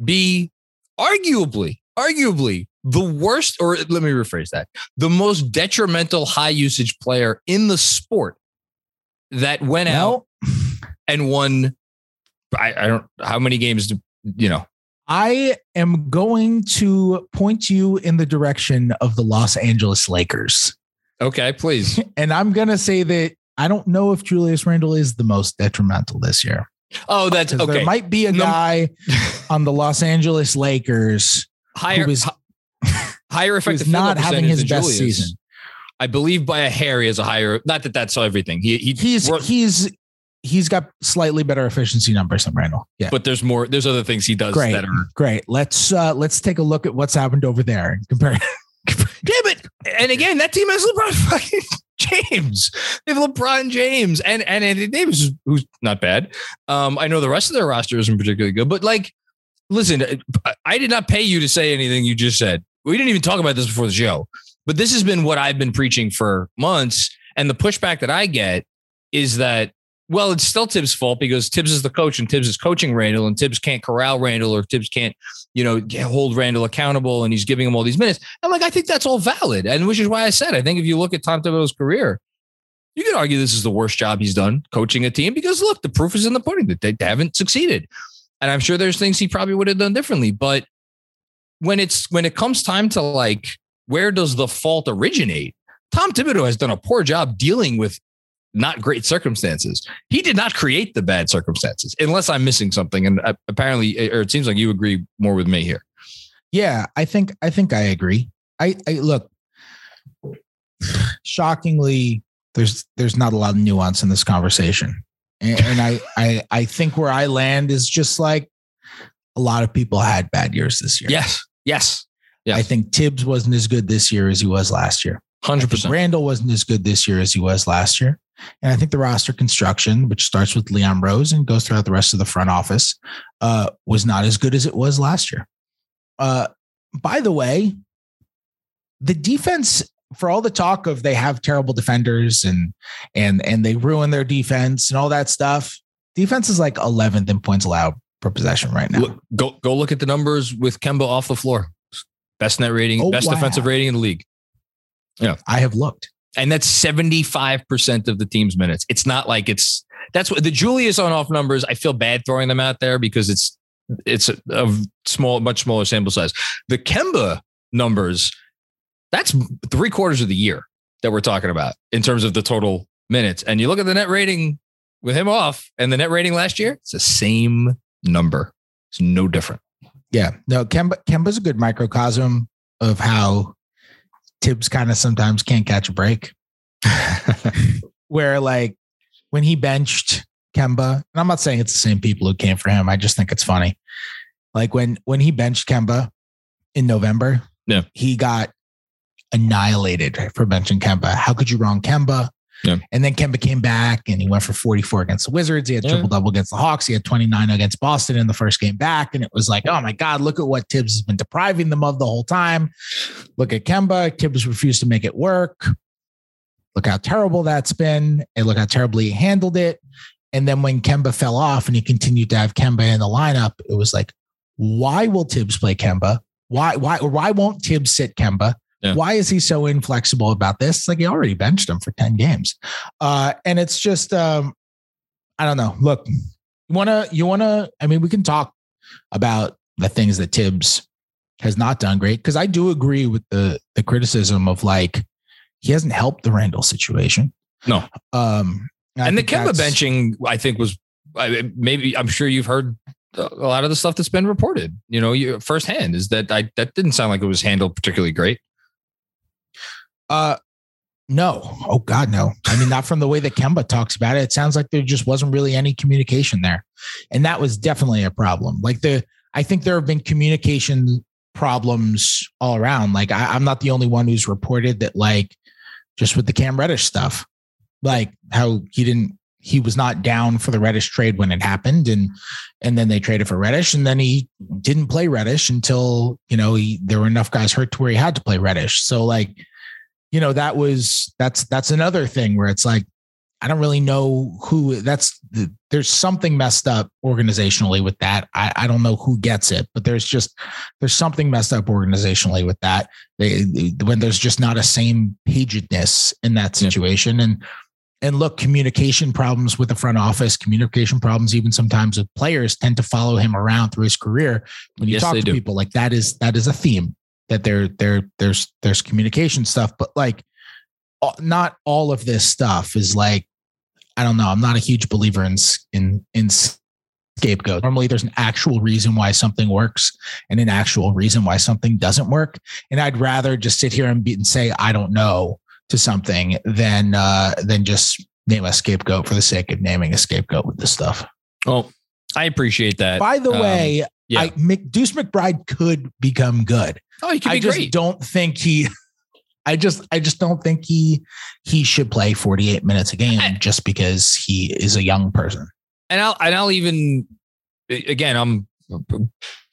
be arguably, arguably the worst, or let me rephrase that, the most detrimental high usage player in the sport that went out and won. I, I don't how many games do you know? I am going to point you in the direction of the Los Angeles Lakers. Okay, please. And I'm going to say that I don't know if Julius Randle is the most detrimental this year. Oh, that's okay. There might be a guy on the Los Angeles Lakers higher who is, higher effective not having his best Julius. season. I believe by a hair he has a higher. Not that that's everything. He he He's wrote- he's he's got slightly better efficiency numbers than Randle. Yeah. but there's more. There's other things he does Great. that are. Great. Let's uh let's take a look at what's happened over there and compare. And again, that team has LeBron fucking James. They have LeBron James and and Anthony Davis, who's not bad. Um, I know the rest of their roster isn't particularly good, but like, listen, I- I did not pay you to say anything you just said. We didn't even talk about this before the show, but this has been what I've been preaching for months, and the pushback that I get is that. Well, it's still Thibs' fault because Thibs is the coach and Thibs is coaching Randle and Thibs can't corral Randle or Thibs can't, you know, hold Randle accountable and he's giving him all these minutes. I'm like, I think that's all valid. And which is why I said, I think if you look at Tom Thibodeau's career, you could argue this is the worst job he's done coaching a team because look, the proof is in the pudding that they haven't succeeded. And I'm sure there's things he probably would have done differently. But when it's when it comes time to like, where does the fault originate? Tom Thibodeau has done a poor job dealing with not great circumstances. He did not create the bad circumstances, unless I'm missing something. And uh, apparently, or it seems like you agree more with me here. Yeah, I think I think I agree. I, I look shockingly there's there's not a lot of nuance in this conversation. And, and I, I I think where I land is just like a lot of people had bad years this year. Yes. Yes. Yeah. I think Thibs wasn't as good this year as he was last year. Hundred percent. Randle wasn't as good this year as he was last year. And I think the roster construction, which starts with Leon Rose and goes throughout the rest of the front office, uh, was not as good as it was last year. Uh, by the way, the defense, for all the talk of they have terrible defenders and and and they ruin their defense and all that stuff, defense is like 11th in points allowed per possession right now. Look, go go look at the numbers with Kemba off the floor. Best net rating, Oh, best wow. defensive rating in the league. Yeah, I have looked. And that's 75% of the team's minutes. It's not like it's that's what the Julius on off numbers. I feel bad throwing them out there because it's it's a, a small, much smaller sample size. The Kemba numbers, that's three quarters of the year that we're talking about in terms of the total minutes. And you look at the net rating with him off and the net rating last year, it's the same number. It's no different. Yeah, no, Kemba Kemba's a good microcosm of how Thibs kind of sometimes can't catch a break. Where like when he benched Kemba, and I'm not saying it's the same people who came for him. I just think it's funny. Like when when he benched Kemba in November, Yeah. he got annihilated for benching Kemba. How could you wrong Kemba? Yeah. And then Kemba came back and he went for 44 against the Wizards. He had Yeah. triple double against the Hawks. He had 29 against Boston in the first game back. And it was like, oh my God, look at what Thibs has been depriving them of the whole time. Look at Kemba. Thibs refused to make it work. Look how terrible that's been. And look how terribly he handled it. And then when Kemba fell off and he continued to have Kemba in the lineup, it was like, why will Thibs play Kemba? Why, why, why won't Thibs sit Kemba? Yeah. Why is he so inflexible about this? It's like he already benched him for 10 games. Uh, and it's just, um, I don't know. Look, you wanna, you wanna, I mean, we can talk about the things that Thibs has not done great. Cause I do agree with the the criticism of like he hasn't helped the Randle situation. No. Um and the Kemba benching, I think, was I- maybe I'm sure you've heard a lot of the stuff that's been reported. You know, you firsthand is that I that didn't sound like it was handled particularly great. Uh, no. Oh God, no. I mean, not from the way that Kemba talks about it. It sounds like there just wasn't really any communication there, and that was definitely a problem. Like the, I think there have been communication problems all around. Like I, I'm not the only one who's reported that. Like just with the Cam Reddish stuff, like how he didn't, he was not down for the Reddish trade when it happened, and and then they traded for Reddish, and then he didn't play Reddish until you know he there were enough guys hurt to where he had to play Reddish. So like you know that was that's that's another thing where it's like I don't really know who that's there's something messed up organizationally with that. I, I don't know who gets it, but there's just there's something messed up organizationally with that. They, when there's just not a same pagedness in that situation. Yeah. And and look, communication problems with the front office, communication problems even sometimes with players tend to follow him around through his career. When you yes, talk to do. people, like that is that is a theme that there there there's there's communication stuff, but like not all of this stuff is like I don't know. I'm not a huge believer in in in scapegoat. Normally, there's an actual reason why something works and an actual reason why something doesn't work. And I'd rather just sit here and, be, and say I don't know to something than uh, than just name a scapegoat for the sake of naming a scapegoat with this stuff. Oh, I appreciate that. By the um, way, yeah. I, Deuce McBride could become good. Oh, he could I just great. don't think he I just I just don't think he he should play 48 minutes a game just because he is a young person. And I'll and I'll even again I'm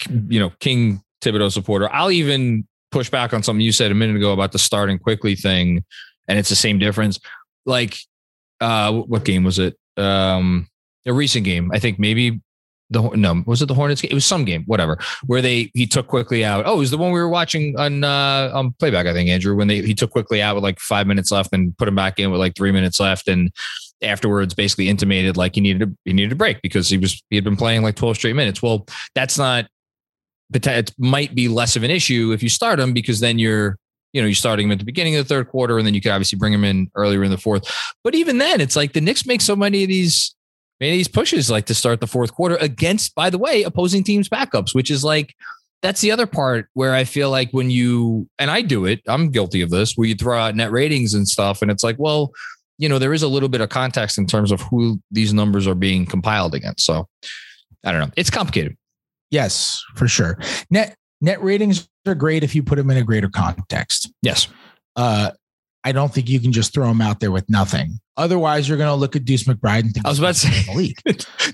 you know King Thibodeau supporter. I'll even push back on something you said a minute ago about the starting Quickley thing, and it's the same difference. Like, uh, what game was it? Um, a recent game. I think maybe the no was it the Hornets game? It was some game, whatever, where they he took Quickley out. Oh, it was the one we were watching on uh on playback, I think, Andrew, when they he took Quickley out with like five minutes left and put him back in with like three minutes left and afterwards basically intimated like he needed a, he needed a break because he was he had been playing like 12 straight minutes. Well, that's not it might be less of an issue if you start him because then you're you know, you're starting him at the beginning of the third quarter, and then you could obviously bring him in earlier in the fourth. But even then, it's like the Knicks make so many of these of these pushes like to start the fourth quarter against, by the way, opposing teams' backups, which is like that's the other part where I feel like when you and I do it, I'm guilty of this, where you throw out net ratings and stuff, and it's like, well, you know, there is a little bit of context in terms of who these numbers are being compiled against. So I don't know. It's complicated. Yes, for sure. Net net ratings are great if you put them in a greater context. Yes. Uh, I don't think you can just throw him out there with nothing. Otherwise, you're going to look at Deuce McBride and think I was about to say the league.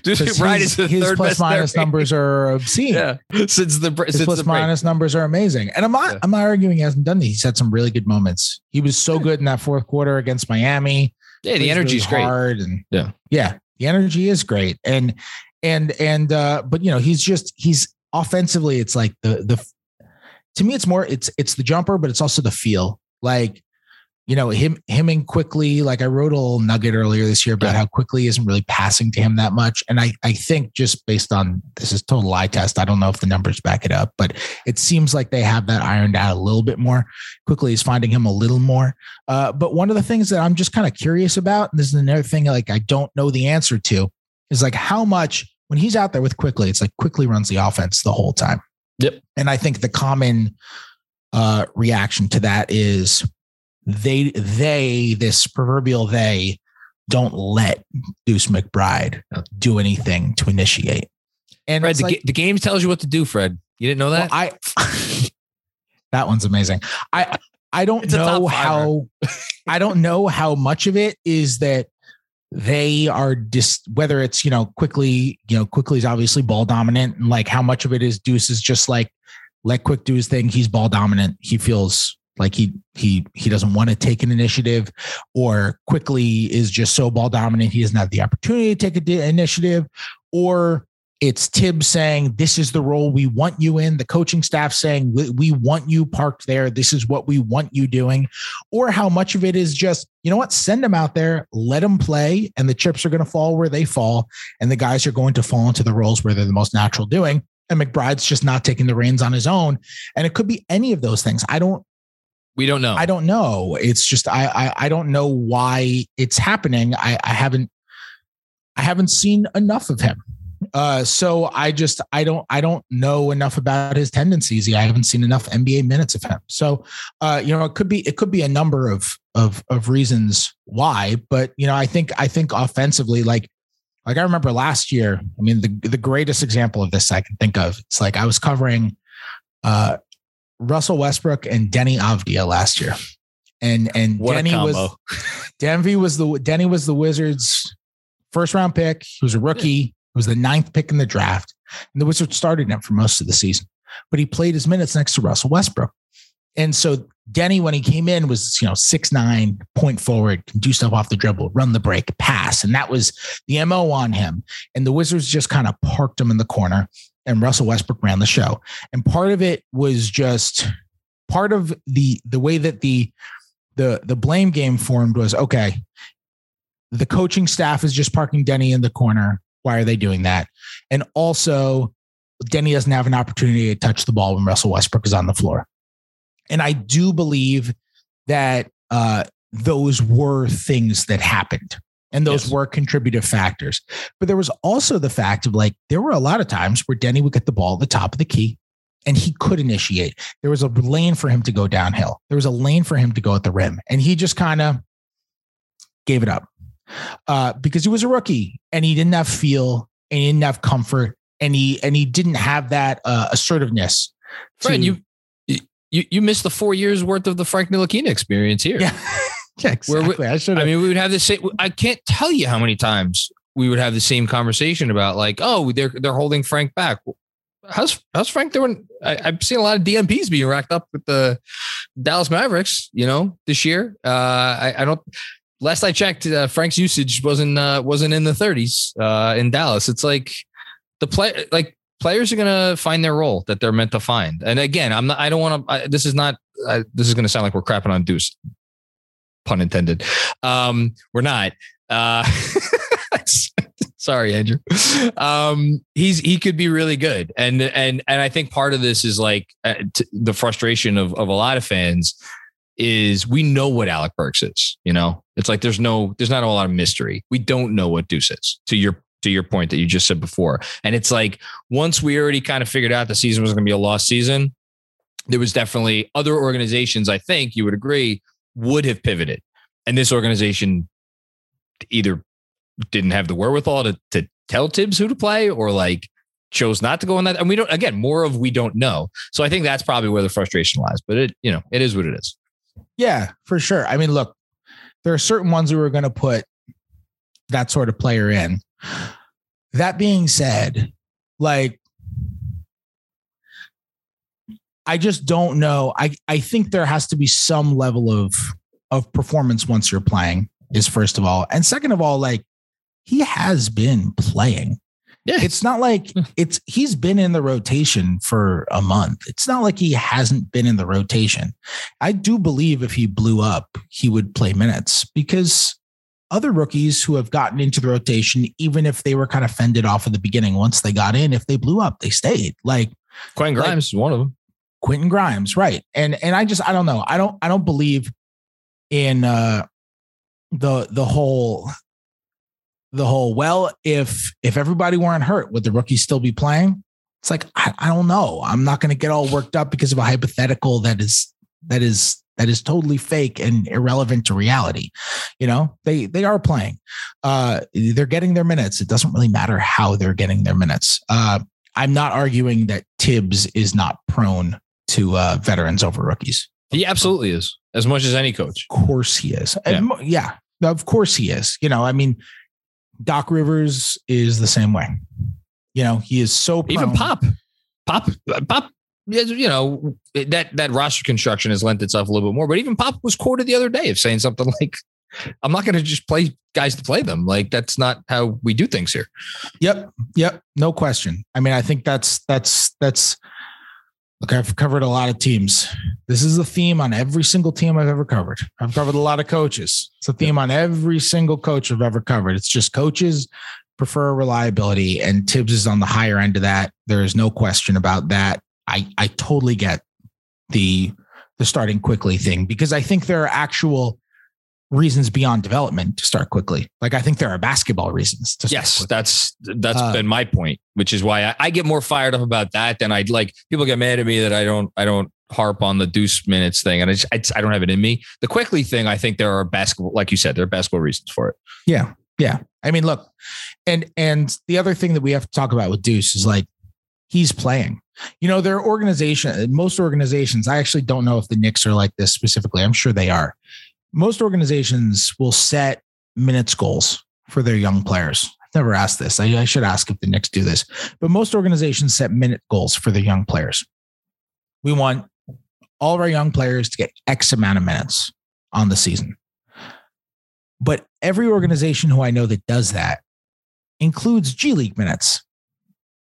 Deuce McBride his, is the his third plus minus numbers are obscene. Yeah, since the his since plus the minus numbers are amazing. And I'm not yeah. I'm not arguing he hasn't done it. He's had some really good moments. He was so good in that fourth quarter against Miami. Yeah, the energy is really hard and yeah, yeah, the energy is great. And and and uh, but you know he's just he's offensively. It's like the the to me it's more it's it's the jumper, but it's also the feel like you know him him and Quickley like i wrote a little nugget earlier this year about yeah. how Quickley isn't really passing to him that much. And i i think just based on this is total eye test i don't know if the numbers back it up but it seems like they have that ironed out a little bit more. Quickley is finding him a little more. Uh, but one of the things that i'm just kind of curious about and this is another thing like i don't know the answer to is like how much when he's out there with Quickley it's like Quickley runs the offense the whole time. Yep. And i think the common uh, reaction to that is they they this proverbial they don't let Deuce McBride do anything to initiate. And Fred, the, like, the game tells you what to do. Fred, you didn't know that? Well, I that one's amazing. I I don't it's know how I don't know how much of it is that they are just whether it's you know Quickley you know Quickley is obviously ball dominant and like how much of it is Deuce is just like let Quick do his thing. He's ball dominant. He feels like he he he doesn't want to take an initiative or Quickley is just so ball dominant he doesn't have the opportunity to take an initiative. Or it's Thibs saying this is the role we want you in the coaching staff saying we want you parked there. This is what we want you doing. Or how much of it is just you know what? Send them out there let them play and the chips are going to fall where they fall and the guys are going to fall into the roles where they're the most natural doing. And McBride's just not taking the reins on his own. And it could be any of those things. I don't we don't know. I don't know. It's just I I, I don't know why it's happening. I, I haven't I haven't seen enough of him. Uh, so I just I don't I don't know enough about his tendencies. I haven't seen enough NBA minutes of him. So uh, you know, it could be it could be a number of of of reasons why, but you know, I think I think offensively, like like I remember last year. I mean, the the greatest example of this I can think of. It's like I was covering uh Russell Westbrook and Deni Avdija last year. And and what Deni was Denver was the Deni was the Wizards first round pick. He was a rookie. He was the ninth pick in the draft. And the Wizards started him for most of the season. But he played his minutes next to Russell Westbrook. And so Deni, when he came in, was you know six nine, point forward, can do stuff off the dribble, run the break, pass, and that was the mo on him. And the Wizards just kind of parked him in the corner, and Russell Westbrook ran the show. And part of it was just part of the the way that the the the blame game formed was okay. The coaching staff is just parking Deni in the corner. Why are they doing that? And also, Deni doesn't have an opportunity to touch the ball when Russell Westbrook is on the floor. And I do believe that uh, those were things that happened and those yes. were contributive factors. But there was also the fact of like, there were a lot of times where Deni would get the ball at the top of the key and he could initiate. There was a lane for him to go downhill, there was a lane for him to go at the rim. And he just kind of gave it up uh, because he was a rookie and he didn't have feel and he didn't have comfort and he and he didn't have that uh, assertiveness. Fred, to, you you you missed the four years worth of the Frank Ntilikina experience here. Yeah, yeah exactly. We, I should. I mean, we would have the same. I can't tell you how many times we would have the same conversation about like, oh, they're they're holding Frank back. How's how's Frank doing? I, have seen a lot of DNPs being racked up with the Dallas Mavericks. You know, this year. Uh, I, I don't. Last I checked, uh, Frank's usage wasn't uh, wasn't in the 30s uh, in Dallas. It's like the play like players are going to find their role that they're meant to find. And again, I'm not, I don't want to, this is not, uh, this is going to sound like we're crapping on Deuce, pun intended. Um, we're not. Uh, sorry, Andrew. Um, he's, he could be really good. And, and, and I think part of this is like uh, t- the frustration of, of a lot of fans is we know what Alec Burks is, you know, it's like there's no, there's not a lot of mystery. We don't know what Deuce is to your to your point that you just said before. And it's like once we already kind of figured out the season was going to be a lost season, there was definitely other organizations, I think you would agree, would have pivoted. And this organization either didn't have the wherewithal to, to tell Thibs who to play or like chose not to go on that. And we don't, again, more of we don't know. So I think that's probably where the frustration lies, but it, you know, it is what it is. Yeah, for sure. I mean, look, there are certain ones who are going to put that sort of player in. That being said, like I just don't know. I I think there has to be some level of of performance once you're playing is first of all. And second of all, like he has been playing. Yeah. It's not like it's he's been in the rotation for a month. It's not like he hasn't been in the rotation. I do believe if he blew up, he would play minutes because other rookies who have gotten into the rotation, even if they were kind of fended off at the beginning, once they got in, if they blew up, they stayed. Like Quentin Grimes like, is one of them. Quentin Grimes, right. And and I just I don't know. I don't I don't believe in uh the the whole the whole well if if everybody weren't hurt would the rookies still be playing it's like i, I don't know i'm not going to get all worked up because of a hypothetical that is that is that is totally fake and irrelevant to reality. You know, they they are playing. Uh, they're getting their minutes. It doesn't really matter how they're getting their minutes. Uh, I'm not arguing that Thibs is not prone to uh, veterans over rookies. He absolutely is, as much as any coach. Of course he is. Yeah. yeah, of course he is. You know, I mean, Doc Rivers is the same way. You know, he is so prone. even Pop. Pop, Pop you know that that roster construction has lent itself a little bit more. But even Pop was quoted the other day of saying something like, "I'm not going to just play guys to play them. Like that's not how we do things here." Yep, yep, no question. I mean, I think that's that's that's. Look, I've covered a lot of teams. This is a theme on every single team I've ever covered. I've covered a lot of coaches. It's a theme on every single coach I've ever covered. It's just coaches prefer reliability, and Thibs is on the higher end of that. There is no question about that. I I totally get the the starting Quickley thing because I think there are actual reasons beyond development to start Quickley. Like I think there are basketball reasons. To yes, that's that's uh, been my point, which is why I, I, get more fired up about that than I'd like. People get mad at me that I don't I don't harp on the deuce minutes thing, and I, just, I, I don't have it in me. The Quickley thing, I think there are basketball, like you said, there are basketball reasons for it. Yeah, yeah. I mean, look, and and the other thing that we have to talk about with Deuce is like he's playing. You know, their organization, most organizations, I actually don't know if the Knicks are like this specifically. I'm sure they are. Most organizations will set minutes goals for their young players. I've never asked this. I, I should ask if the Knicks do this, but most organizations set minute goals for their young players. We want all of our young players to get X amount of minutes on the season. But every organization who I know that does that includes G League minutes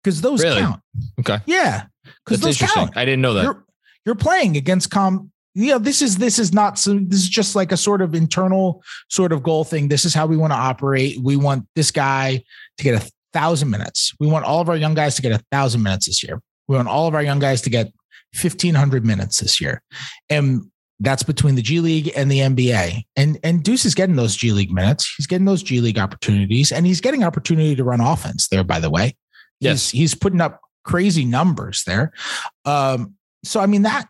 because those Really? count. Okay. Yeah, because those interesting. count. I didn't know that. You're you're playing against com. You know, this is this is not some. This is just like a sort of internal sort of goal thing. This is how we want to operate. We want this guy to get a thousand minutes. We want all of our young guys to get a thousand minutes this year. We want all of our young guys to get fifteen hundred minutes this year, and that's between the G League and the NBA. And and Deuce is getting those G League minutes. He's getting those G League opportunities, and he's getting opportunity to run offense there. By the way, Yes. he's, he's putting up crazy numbers there. Um, so I mean that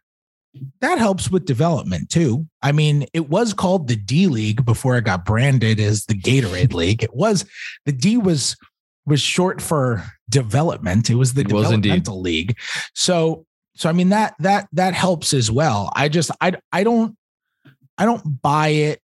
that helps with development too. I mean, it was called the D League before it got branded as the Gatorade League. It was the D was was short for development. It was the It was developmental league. So so I mean that that that helps as well. I just I I don't I don't buy it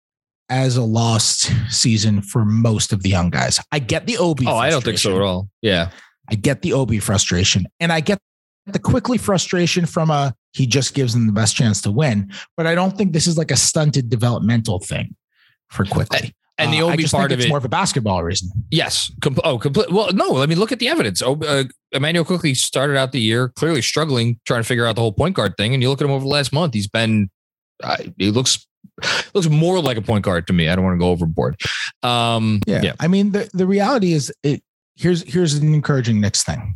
as a lost season for most of the young guys. I get the Obi. oh, I don't think so at all. Yeah. I get the Obi frustration and I get the Quickley frustration from a he just gives them the best chance to win. But I don't think this is like a stunted developmental thing for Quickley. And the Uh, I just part think of it's it, more of a basketball reason. yes. Com- oh, complete. Well, no. I mean, look at the evidence. Oh, uh, Immanuel Quickley started out the year clearly struggling, trying to figure out the whole point guard thing. And you look at him over the last month; he's been. Uh, he looks looks more like a point guard to me. I don't want to go overboard. Um, Yeah. yeah. I mean, the, the reality is it here's here's an encouraging next thing.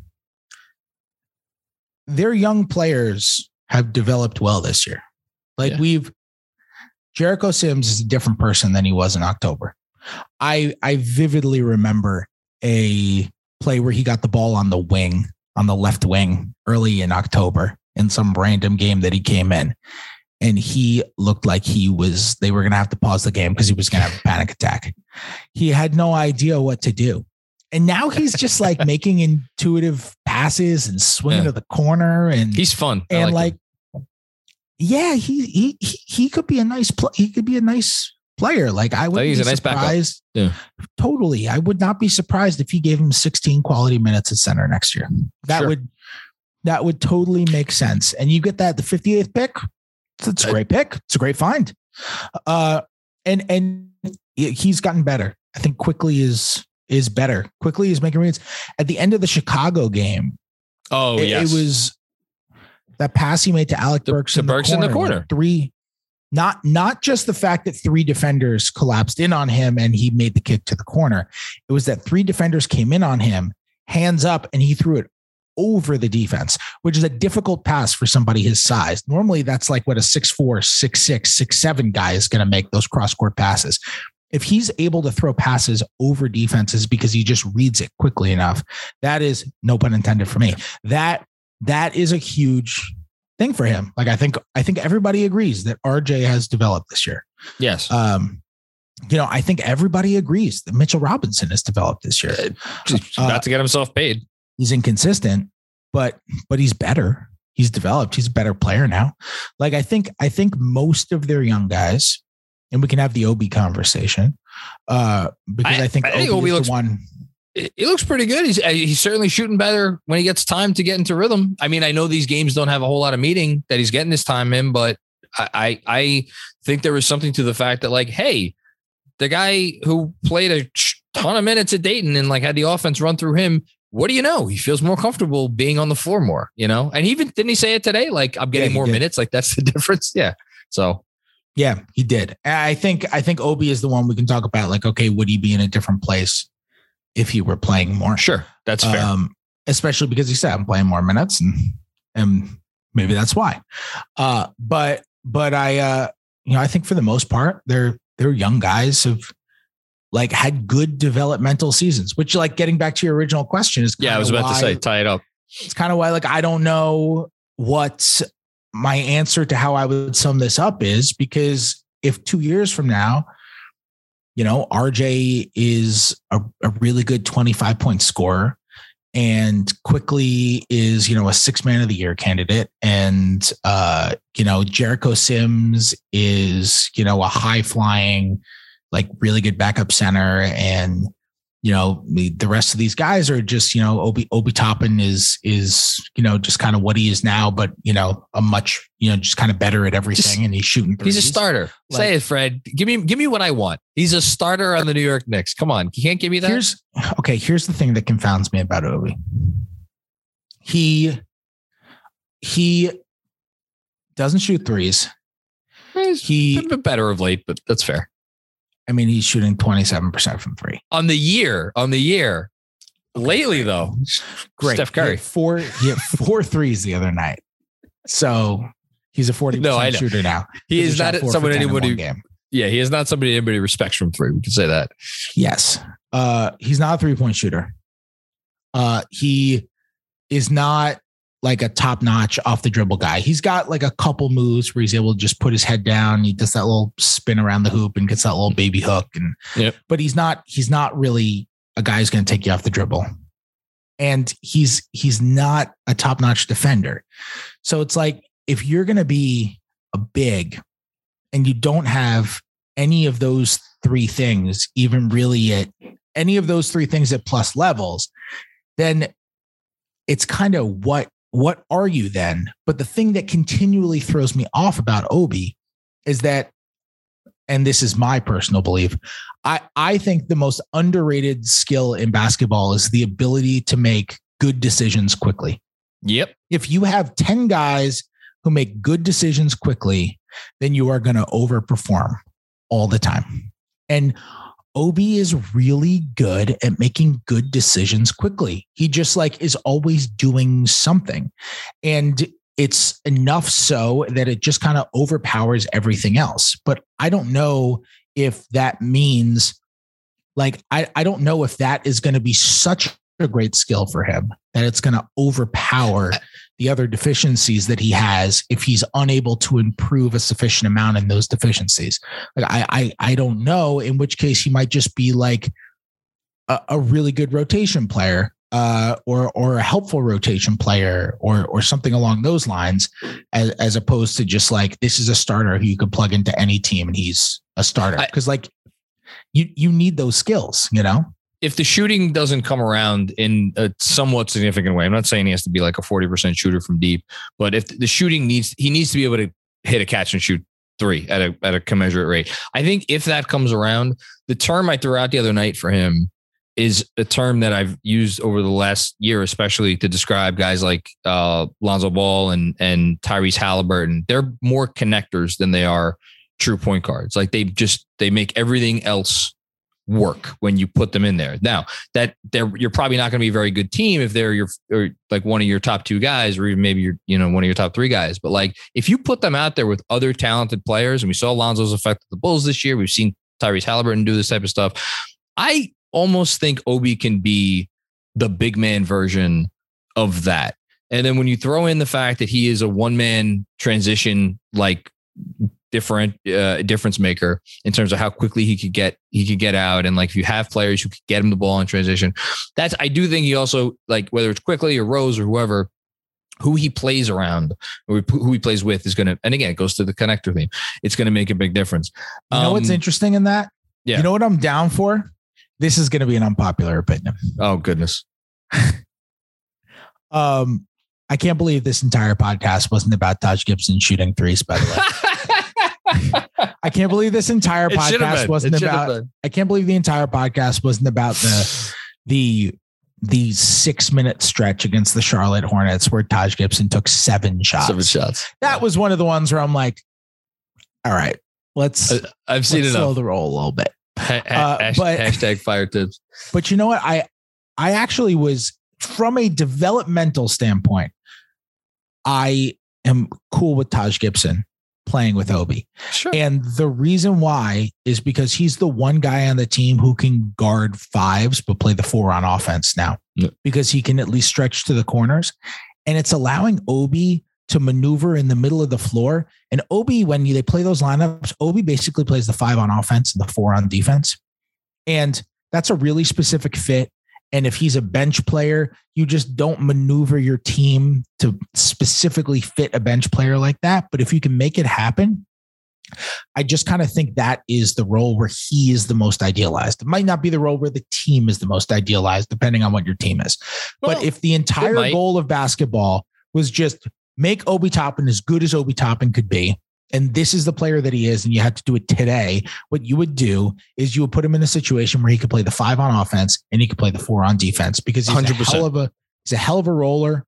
Their young players have developed well this year. Like Yeah. we've Jericho Sims is a different person than he was in October. I I vividly remember a play where he got the ball on the wing, on the left wing early in October in some random game that he came in. And he looked like he was, they were going to have to pause the game because he was going to have a panic attack. He had no idea what to do. And now he's just like making intuitive passes and swinging Yeah. to the corner and He's fun. I and him. like, yeah, he he he could be a nice he could be a nice player. Like I would be nice surprised. Yeah. Totally. I would not be surprised if he gave him 16 quality minutes at center next year. That Sure. would that would totally make sense. And you get that the 58th pick. It's a great pick. It's a great find. Uh and and he's gotten better. I think Quickley is is better. Quickley is making reads. At the end of the Chicago game, oh it, yes, it was that pass he made to Alec Burks to in the Burks in the corner, corner. Three, not not just the fact that three defenders collapsed in on him and he made the kick to the corner. It was that three defenders came in on him, hands up, and he threw it over the defense, which is a difficult pass for somebody his size. Normally, that's like what a 6'4, 6'6, 6'7 guy is going to make those cross court passes. If he's able to throw passes over defenses because he just reads it quickly enough, that is no pun intended for me. That that is a huge thing for him. Like I think I think everybody agrees that RJ has developed this year. yes. Um, you know, I think everybody agrees that Mitchell Robinson has developed this year. Just uh, about to get himself paid. He's inconsistent, but but he's better. He's developed. He's a better player now. Like I think I think most of their young guys, and we can have the Obi conversation. Uh, because I, I- think, I think Obi, Obi is looks- the one. He looks pretty good. He's uh, he's certainly shooting better when he gets time to get into rhythm. I mean, I know these games don't have a whole lot of meeting that he's getting his time in, but I I, I think there was something to the fact that like, hey, the guy who played a ton of minutes at Dayton and like had the offense run through him. What do you know? He feels more comfortable being on the floor more, you know. And even didn't he say it today? Like I'm getting he more did. minutes. Like that's the difference. Yeah. So Yeah, he did. I think I think Obi is the one we can talk about. Like, okay, would he be in a different place if he were playing more? sure, that's fair. Um, especially because he said I'm playing more minutes, and and maybe that's why. Uh, but but I uh, you know I think for the most part they're they're young guys have like had good developmental seasons. Which like getting back to your original question is yeah, I was about why- to say tie it up. it's kind of why like I don't know what my answer to how I would sum this up is because if two years from now, you know, RJ is a, a really good 25 point scorer and Quickley is, you know, a six man of the year candidate. And, uh, you know, Jericho Sims is, you know, a high flying, like really good backup center. And, you know, the, rest of these guys are just, you know, Obi Obi Toppin is is, you know, just kind of what he is now, but you know, a much, you know, just kind of better at everything Just- and he's shooting threes. He's a starter. Like- Say it, Fred. Give me give me what I want. He's a starter on the New York Knicks. Come on. You can't give me that. Here's okay, here's the thing that confounds me about Obi. He he doesn't shoot threes. He's He been better of late, but that's fair. I mean, he's shooting 27% from three. On the year, on the year. Lately, though, Great. Steph He Curry. had four, he had four threes the other night. So he's a 40% No, I shooter now. He is not four someone 10 in one anybody. Yeah, he is not somebody anybody respects from three. We can say that. Yes. Uh, he's not a three point shooter. Uh, he is not like a top notch off the dribble guy. He's got like a couple moves where he's able to just put his head down. He does that little spin around the hoop and gets that little baby hook. And Yep. but he's not he's not really a guy who's going to take you off the dribble. And he's he's not a top notch defender. So it's like if you're going to be a big and you don't have any of those three things, even really at any of those three things at plus levels, then it's kind of what what are you then? But the thing that continually throws me off about Obi is that, and this is my personal belief, I, I think the most underrated skill in basketball is the ability to make good decisions quickly Yep. if you have 10 guys who make good decisions quickly, then you are going to overperform all the time. And Obi is really good at making good decisions quickly. He just like is always doing something. And it's enough so that it just kind of overpowers everything else. But I don't know if that means like I, I don't know if that is going to be such a great skill for him that it's going to overpower the other deficiencies that he has if he's unable to improve a sufficient amount in those deficiencies. Like I I I don't know. In which case he might just be like a, a really good rotation player. Uh, or or a helpful rotation player or or something along those lines as, as opposed to just like this is a starter who you could plug into any team and he's a starter because like you you need those skills you know if the shooting doesn't come around in a somewhat significant way, I'm not saying he has to be like a 40% shooter from deep, but if the shooting needs, he needs to be able to hit a catch and shoot three at a, at a commensurate rate. I think if that comes around, the term I threw out the other night for him is a term that I've used over the last year, especially to describe guys like uh, Lonzo Ball and, and Tyrese Halliburton. They're more connectors than they are true point guards. Like they just, they make everything else work when you put them in there. Now that they're you're probably not going to be a very good team if they're your like one of your top two guys or even maybe you're you know one of your top three guys. But like if you put them out there with other talented players, and we saw Lonzo's effect with the Bulls this year, we've seen Tyrese Halliburton do this type of stuff. I almost think Obi can be the big man version of that. And then when you throw in the fact that he is a one man transition like different uh, difference maker in terms of how quickly he could get he could get out and like if you have players who could get him the ball in transition that's I do think he also like whether it's Quickley or Rose or whoever who he plays around or who he plays with is going to and again it goes to the connector theme it's going to make a big difference You know what's Um, interesting in that? yeah. You know what I'm down for? This is going to be an unpopular opinion. oh goodness Um, I can't believe this entire podcast wasn't about Taj Gibson shooting threes. By the way, I can't believe this entire It podcast wasn't It have about. I can't believe the entire podcast wasn't about the the the six minute stretch against the Charlotte Hornets where Taj Gibson took seven shots. seven shots That was one of the ones where I'm like, all right, let's, I- I've seen let's slow enough the roll a little bit. Ha- ha- Uh, but- hashtag fire Thibs But you know what? I I actually was from a developmental standpoint, I am cool with Taj Gibson playing with Obi. sure And the reason why is because he's the one guy on the team who can guard fives but play the four on offense now. Yeah. Because he can at least stretch to the corners. And it's allowing Obi to maneuver in the middle of the floor. And Obi, when they play those lineups, Obi basically plays the five on offense and the four on defense. And that's a really specific fit. And if he's a bench player, you just don't maneuver your team to specifically fit a bench player like that. But if you can make it happen, I just kind of think that is the role where he is the most idealized. It might not be the role where the team is the most idealized, depending on what your team is. Well, but if the entire goal of basketball was just make Obi Toppin as good as Obi Toppin could be, and this is the player that he is, and you had to do it today, what you would do is you would put him in a situation where he could play the five on offense and he could play the four on defense because he's a 100%. hell of a he's a hell of a roller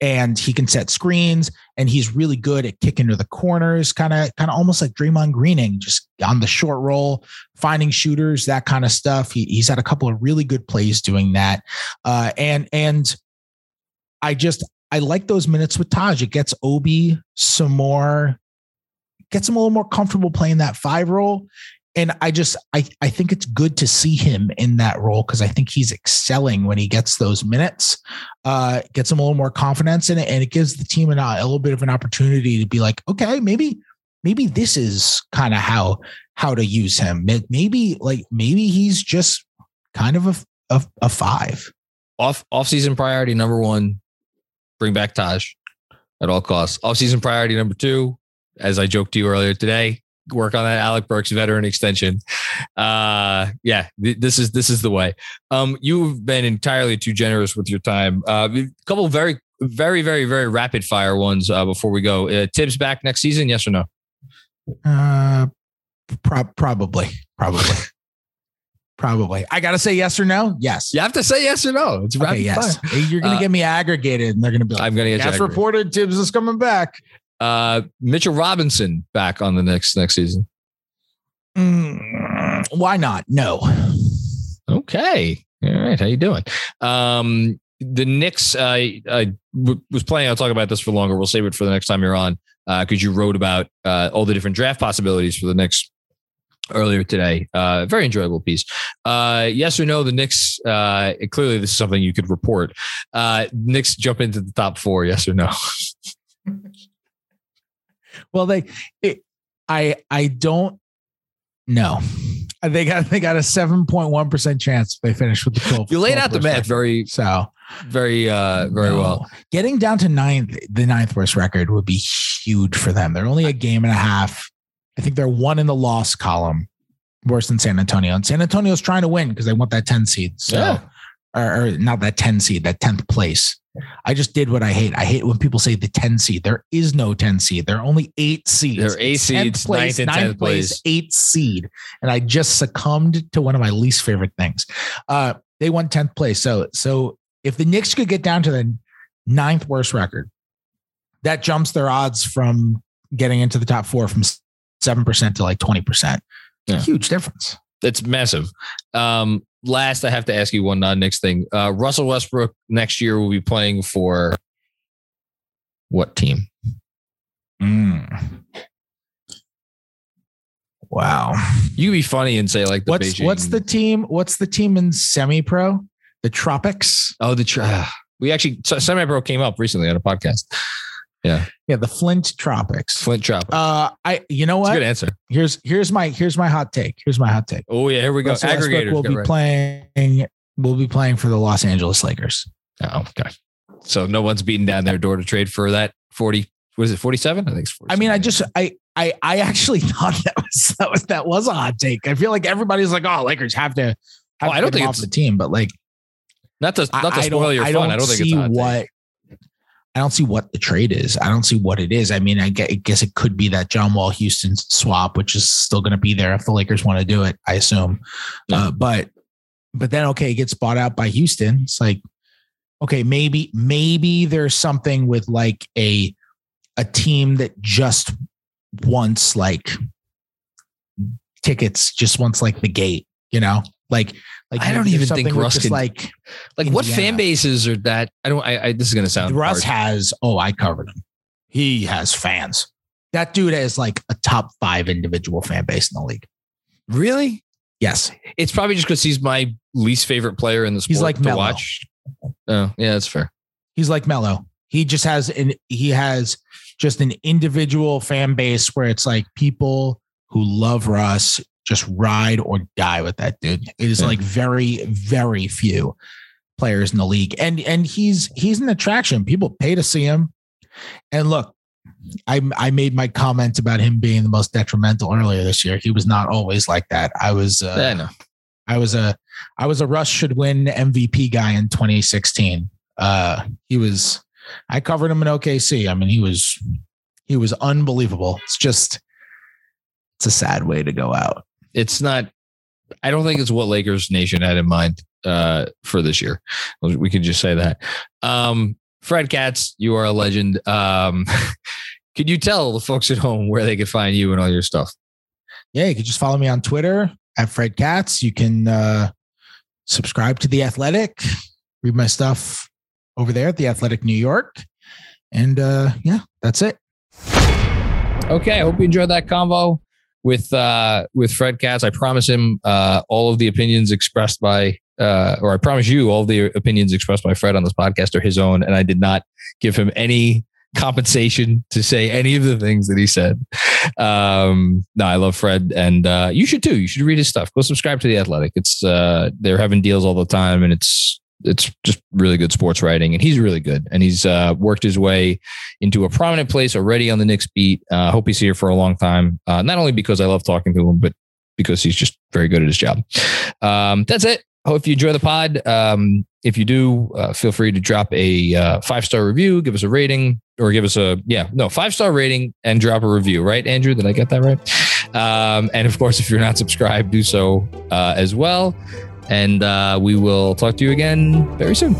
and he can set screens and he's really good at kicking to the corners, kind of kind of almost like Draymond Greening, just on the short roll, finding shooters, that kind of stuff. He, he's had a couple of really good plays doing that, uh, and and I just I like those minutes with Taj. It gets Obi some more, gets him a little more comfortable playing that five role. And I just I I think it's good to see him in that role because I think he's excelling when he gets those minutes, uh, gets him a little more confidence in it, and it gives the team an, a little bit of an opportunity to be like, okay, maybe maybe this is kind of how how to use him. Maybe like maybe he's just kind of a a, a five. off off season priority number one, bring back Taj at all costs. Off season priority number two, as I joked to you earlier today, work on that Alec Burks veteran extension. Uh, yeah, th- this is this is the way. Um, you've been entirely too generous with your time. Uh, a couple very very very very rapid fire ones uh, before we go. Uh, Thibs back next season? Yes or no? Uh, pro- probably, probably, probably. I gotta say yes or no. Yes. You have to say yes or no. It's Okay. Yes. fire. You're gonna Uh, get me aggregated, and they're gonna be like, I'm gonna get you "Yes, aggravated. reported Thibs is coming back." Uh, Mitchell Robinson back on the next next season. Mm, why not? No. Okay. All right. How you doing? Um, the Knicks, uh, I w- was planning on talking about this for longer. We'll save it for the next time you're on Uh, because you wrote about uh, all the different draft possibilities for the Knicks earlier today. Uh, very enjoyable piece. Uh, yes or no? The Knicks. Uh, clearly, this is something you could report. Uh, Knicks jump into the top four. Yes or no? Well, they, it, I, I don't know. They got they got a seven point one percent chance they finish with the twelve. You laid out the math very, So very, uh, very no. well. Getting down to ninth, the ninth worst record would be huge for them. They're only a game and a half. I think they're one in the loss column, worse than San Antonio. And San Antonio's trying to win because they want that 10 seed. So, Yeah. Or, or not that 10 seed, that 10th place. I just did what I hate. I hate when people say the 10 seed. There is no 10 seed. There are only eight seeds. There are eight It's 10th seeds, ninth and 10th place. eight seed. And I just succumbed to one of my least favorite things. Uh, they won 10th place. So, so if the Knicks could get down to the ninth worst record, that jumps their odds from getting into the top four from 7% to like 20%. Yeah. Huge difference. It's massive. Um, last, I have to ask you one non Knicks thing. Uh, Russell Westbrook next year will be playing for what team? Mm. Wow. You can be funny and say like the What's Beijing- what's the team? What's the team in semi-pro? The Tropics. oh the tra- we actually semi pro came up recently on a podcast. Yeah, Yeah. the Flint Tropics. Flint Tropics. Uh, I you know what? good answer. Here's here's my here's my hot take. Here's my hot take. Oh yeah, here we go. Russell Aggregators. will be ready. playing. Will be playing for the Los Angeles Lakers. Oh, okay. So no one's beating down their door to trade for that forty. Was it forty seven? I think it's. 47. I mean, I just I I I actually thought that was that was that was a hot take. I feel like everybody's like, oh, Lakers have to. Have Oh, I don't think off it's- the team, but like not to not to I spoil don't, your I fun. I don't think see it's a hot take. what. I don't see what the trade is. I don't see what it is. I mean, I guess it could be that John Wall Houston swap, which is still going to be there if the Lakers want to do it. I assume, Yeah. uh, but but then okay, it gets bought out by Houston. It's like okay, maybe maybe there's something with like a a team that just wants like tickets, just wants like the gate, you know, like like I don't even think Russ can- like Like what fan bases are that? I don't. I, I this is gonna sound. Russ harsh. has. Oh, I covered him. He has fans. That dude has like a top five individual fan base in the league. really. Yes, It's probably just because he's my least favorite player in the sport He's like to Melo. watch. Oh, yeah, that's fair. he's like Melo. He just has an he has just an individual fan base where it's like people who love Russ just ride or die with that dude. It is Yeah. like very very few players in the league, and and he's he's an attraction. People pay to see him, and look, I I made my comment about him being the most detrimental earlier this year. He was not always like that. I was uh, Yeah, I know. I was a I was a Russ should win MVP guy in 2016. Uh, he was I covered him in OKC. I mean, he was he was unbelievable. It's just it's a sad way to go out. It's not. I don't think it's what Lakers Nation had in mind uh, for this year. We could just say that. Um, Fred Katz, you are a legend. Um, could you tell the folks at home where they could find you and all your stuff? Yeah, you can just follow me on Twitter at Fred Katz. You can uh, subscribe to The Athletic, read my stuff over there at The Athletic New York. And uh, yeah, that's it. Okay, I hope you enjoyed that convo with uh, with Fred Katz. I promise him uh, all of the opinions expressed by, uh, or I promise you all the opinions expressed by Fred on this podcast are his own, and I did not give him any compensation to say any of the things that he said. Um, no, I love Fred, and uh, you should too. You should read his stuff. Go subscribe to the Athletic. It's uh, they're having deals all the time, and it's it's just really good sports writing, and he's really good, and he's uh, worked his way into a prominent place already on the Knicks beat. I uh, hope he's here for a long time. Uh, not only because I love talking to him, but because he's just very good at his job. Um, that's it. Hope you enjoy the pod. Um, if you do, uh, feel free to drop a uh, five star review, give us a rating, or give us a yeah no five star rating and drop a review. Right, Andrew? Did I get that right? Um, and of course, if you're not subscribed, do so uh, as well. And uh, we will talk to you again very soon.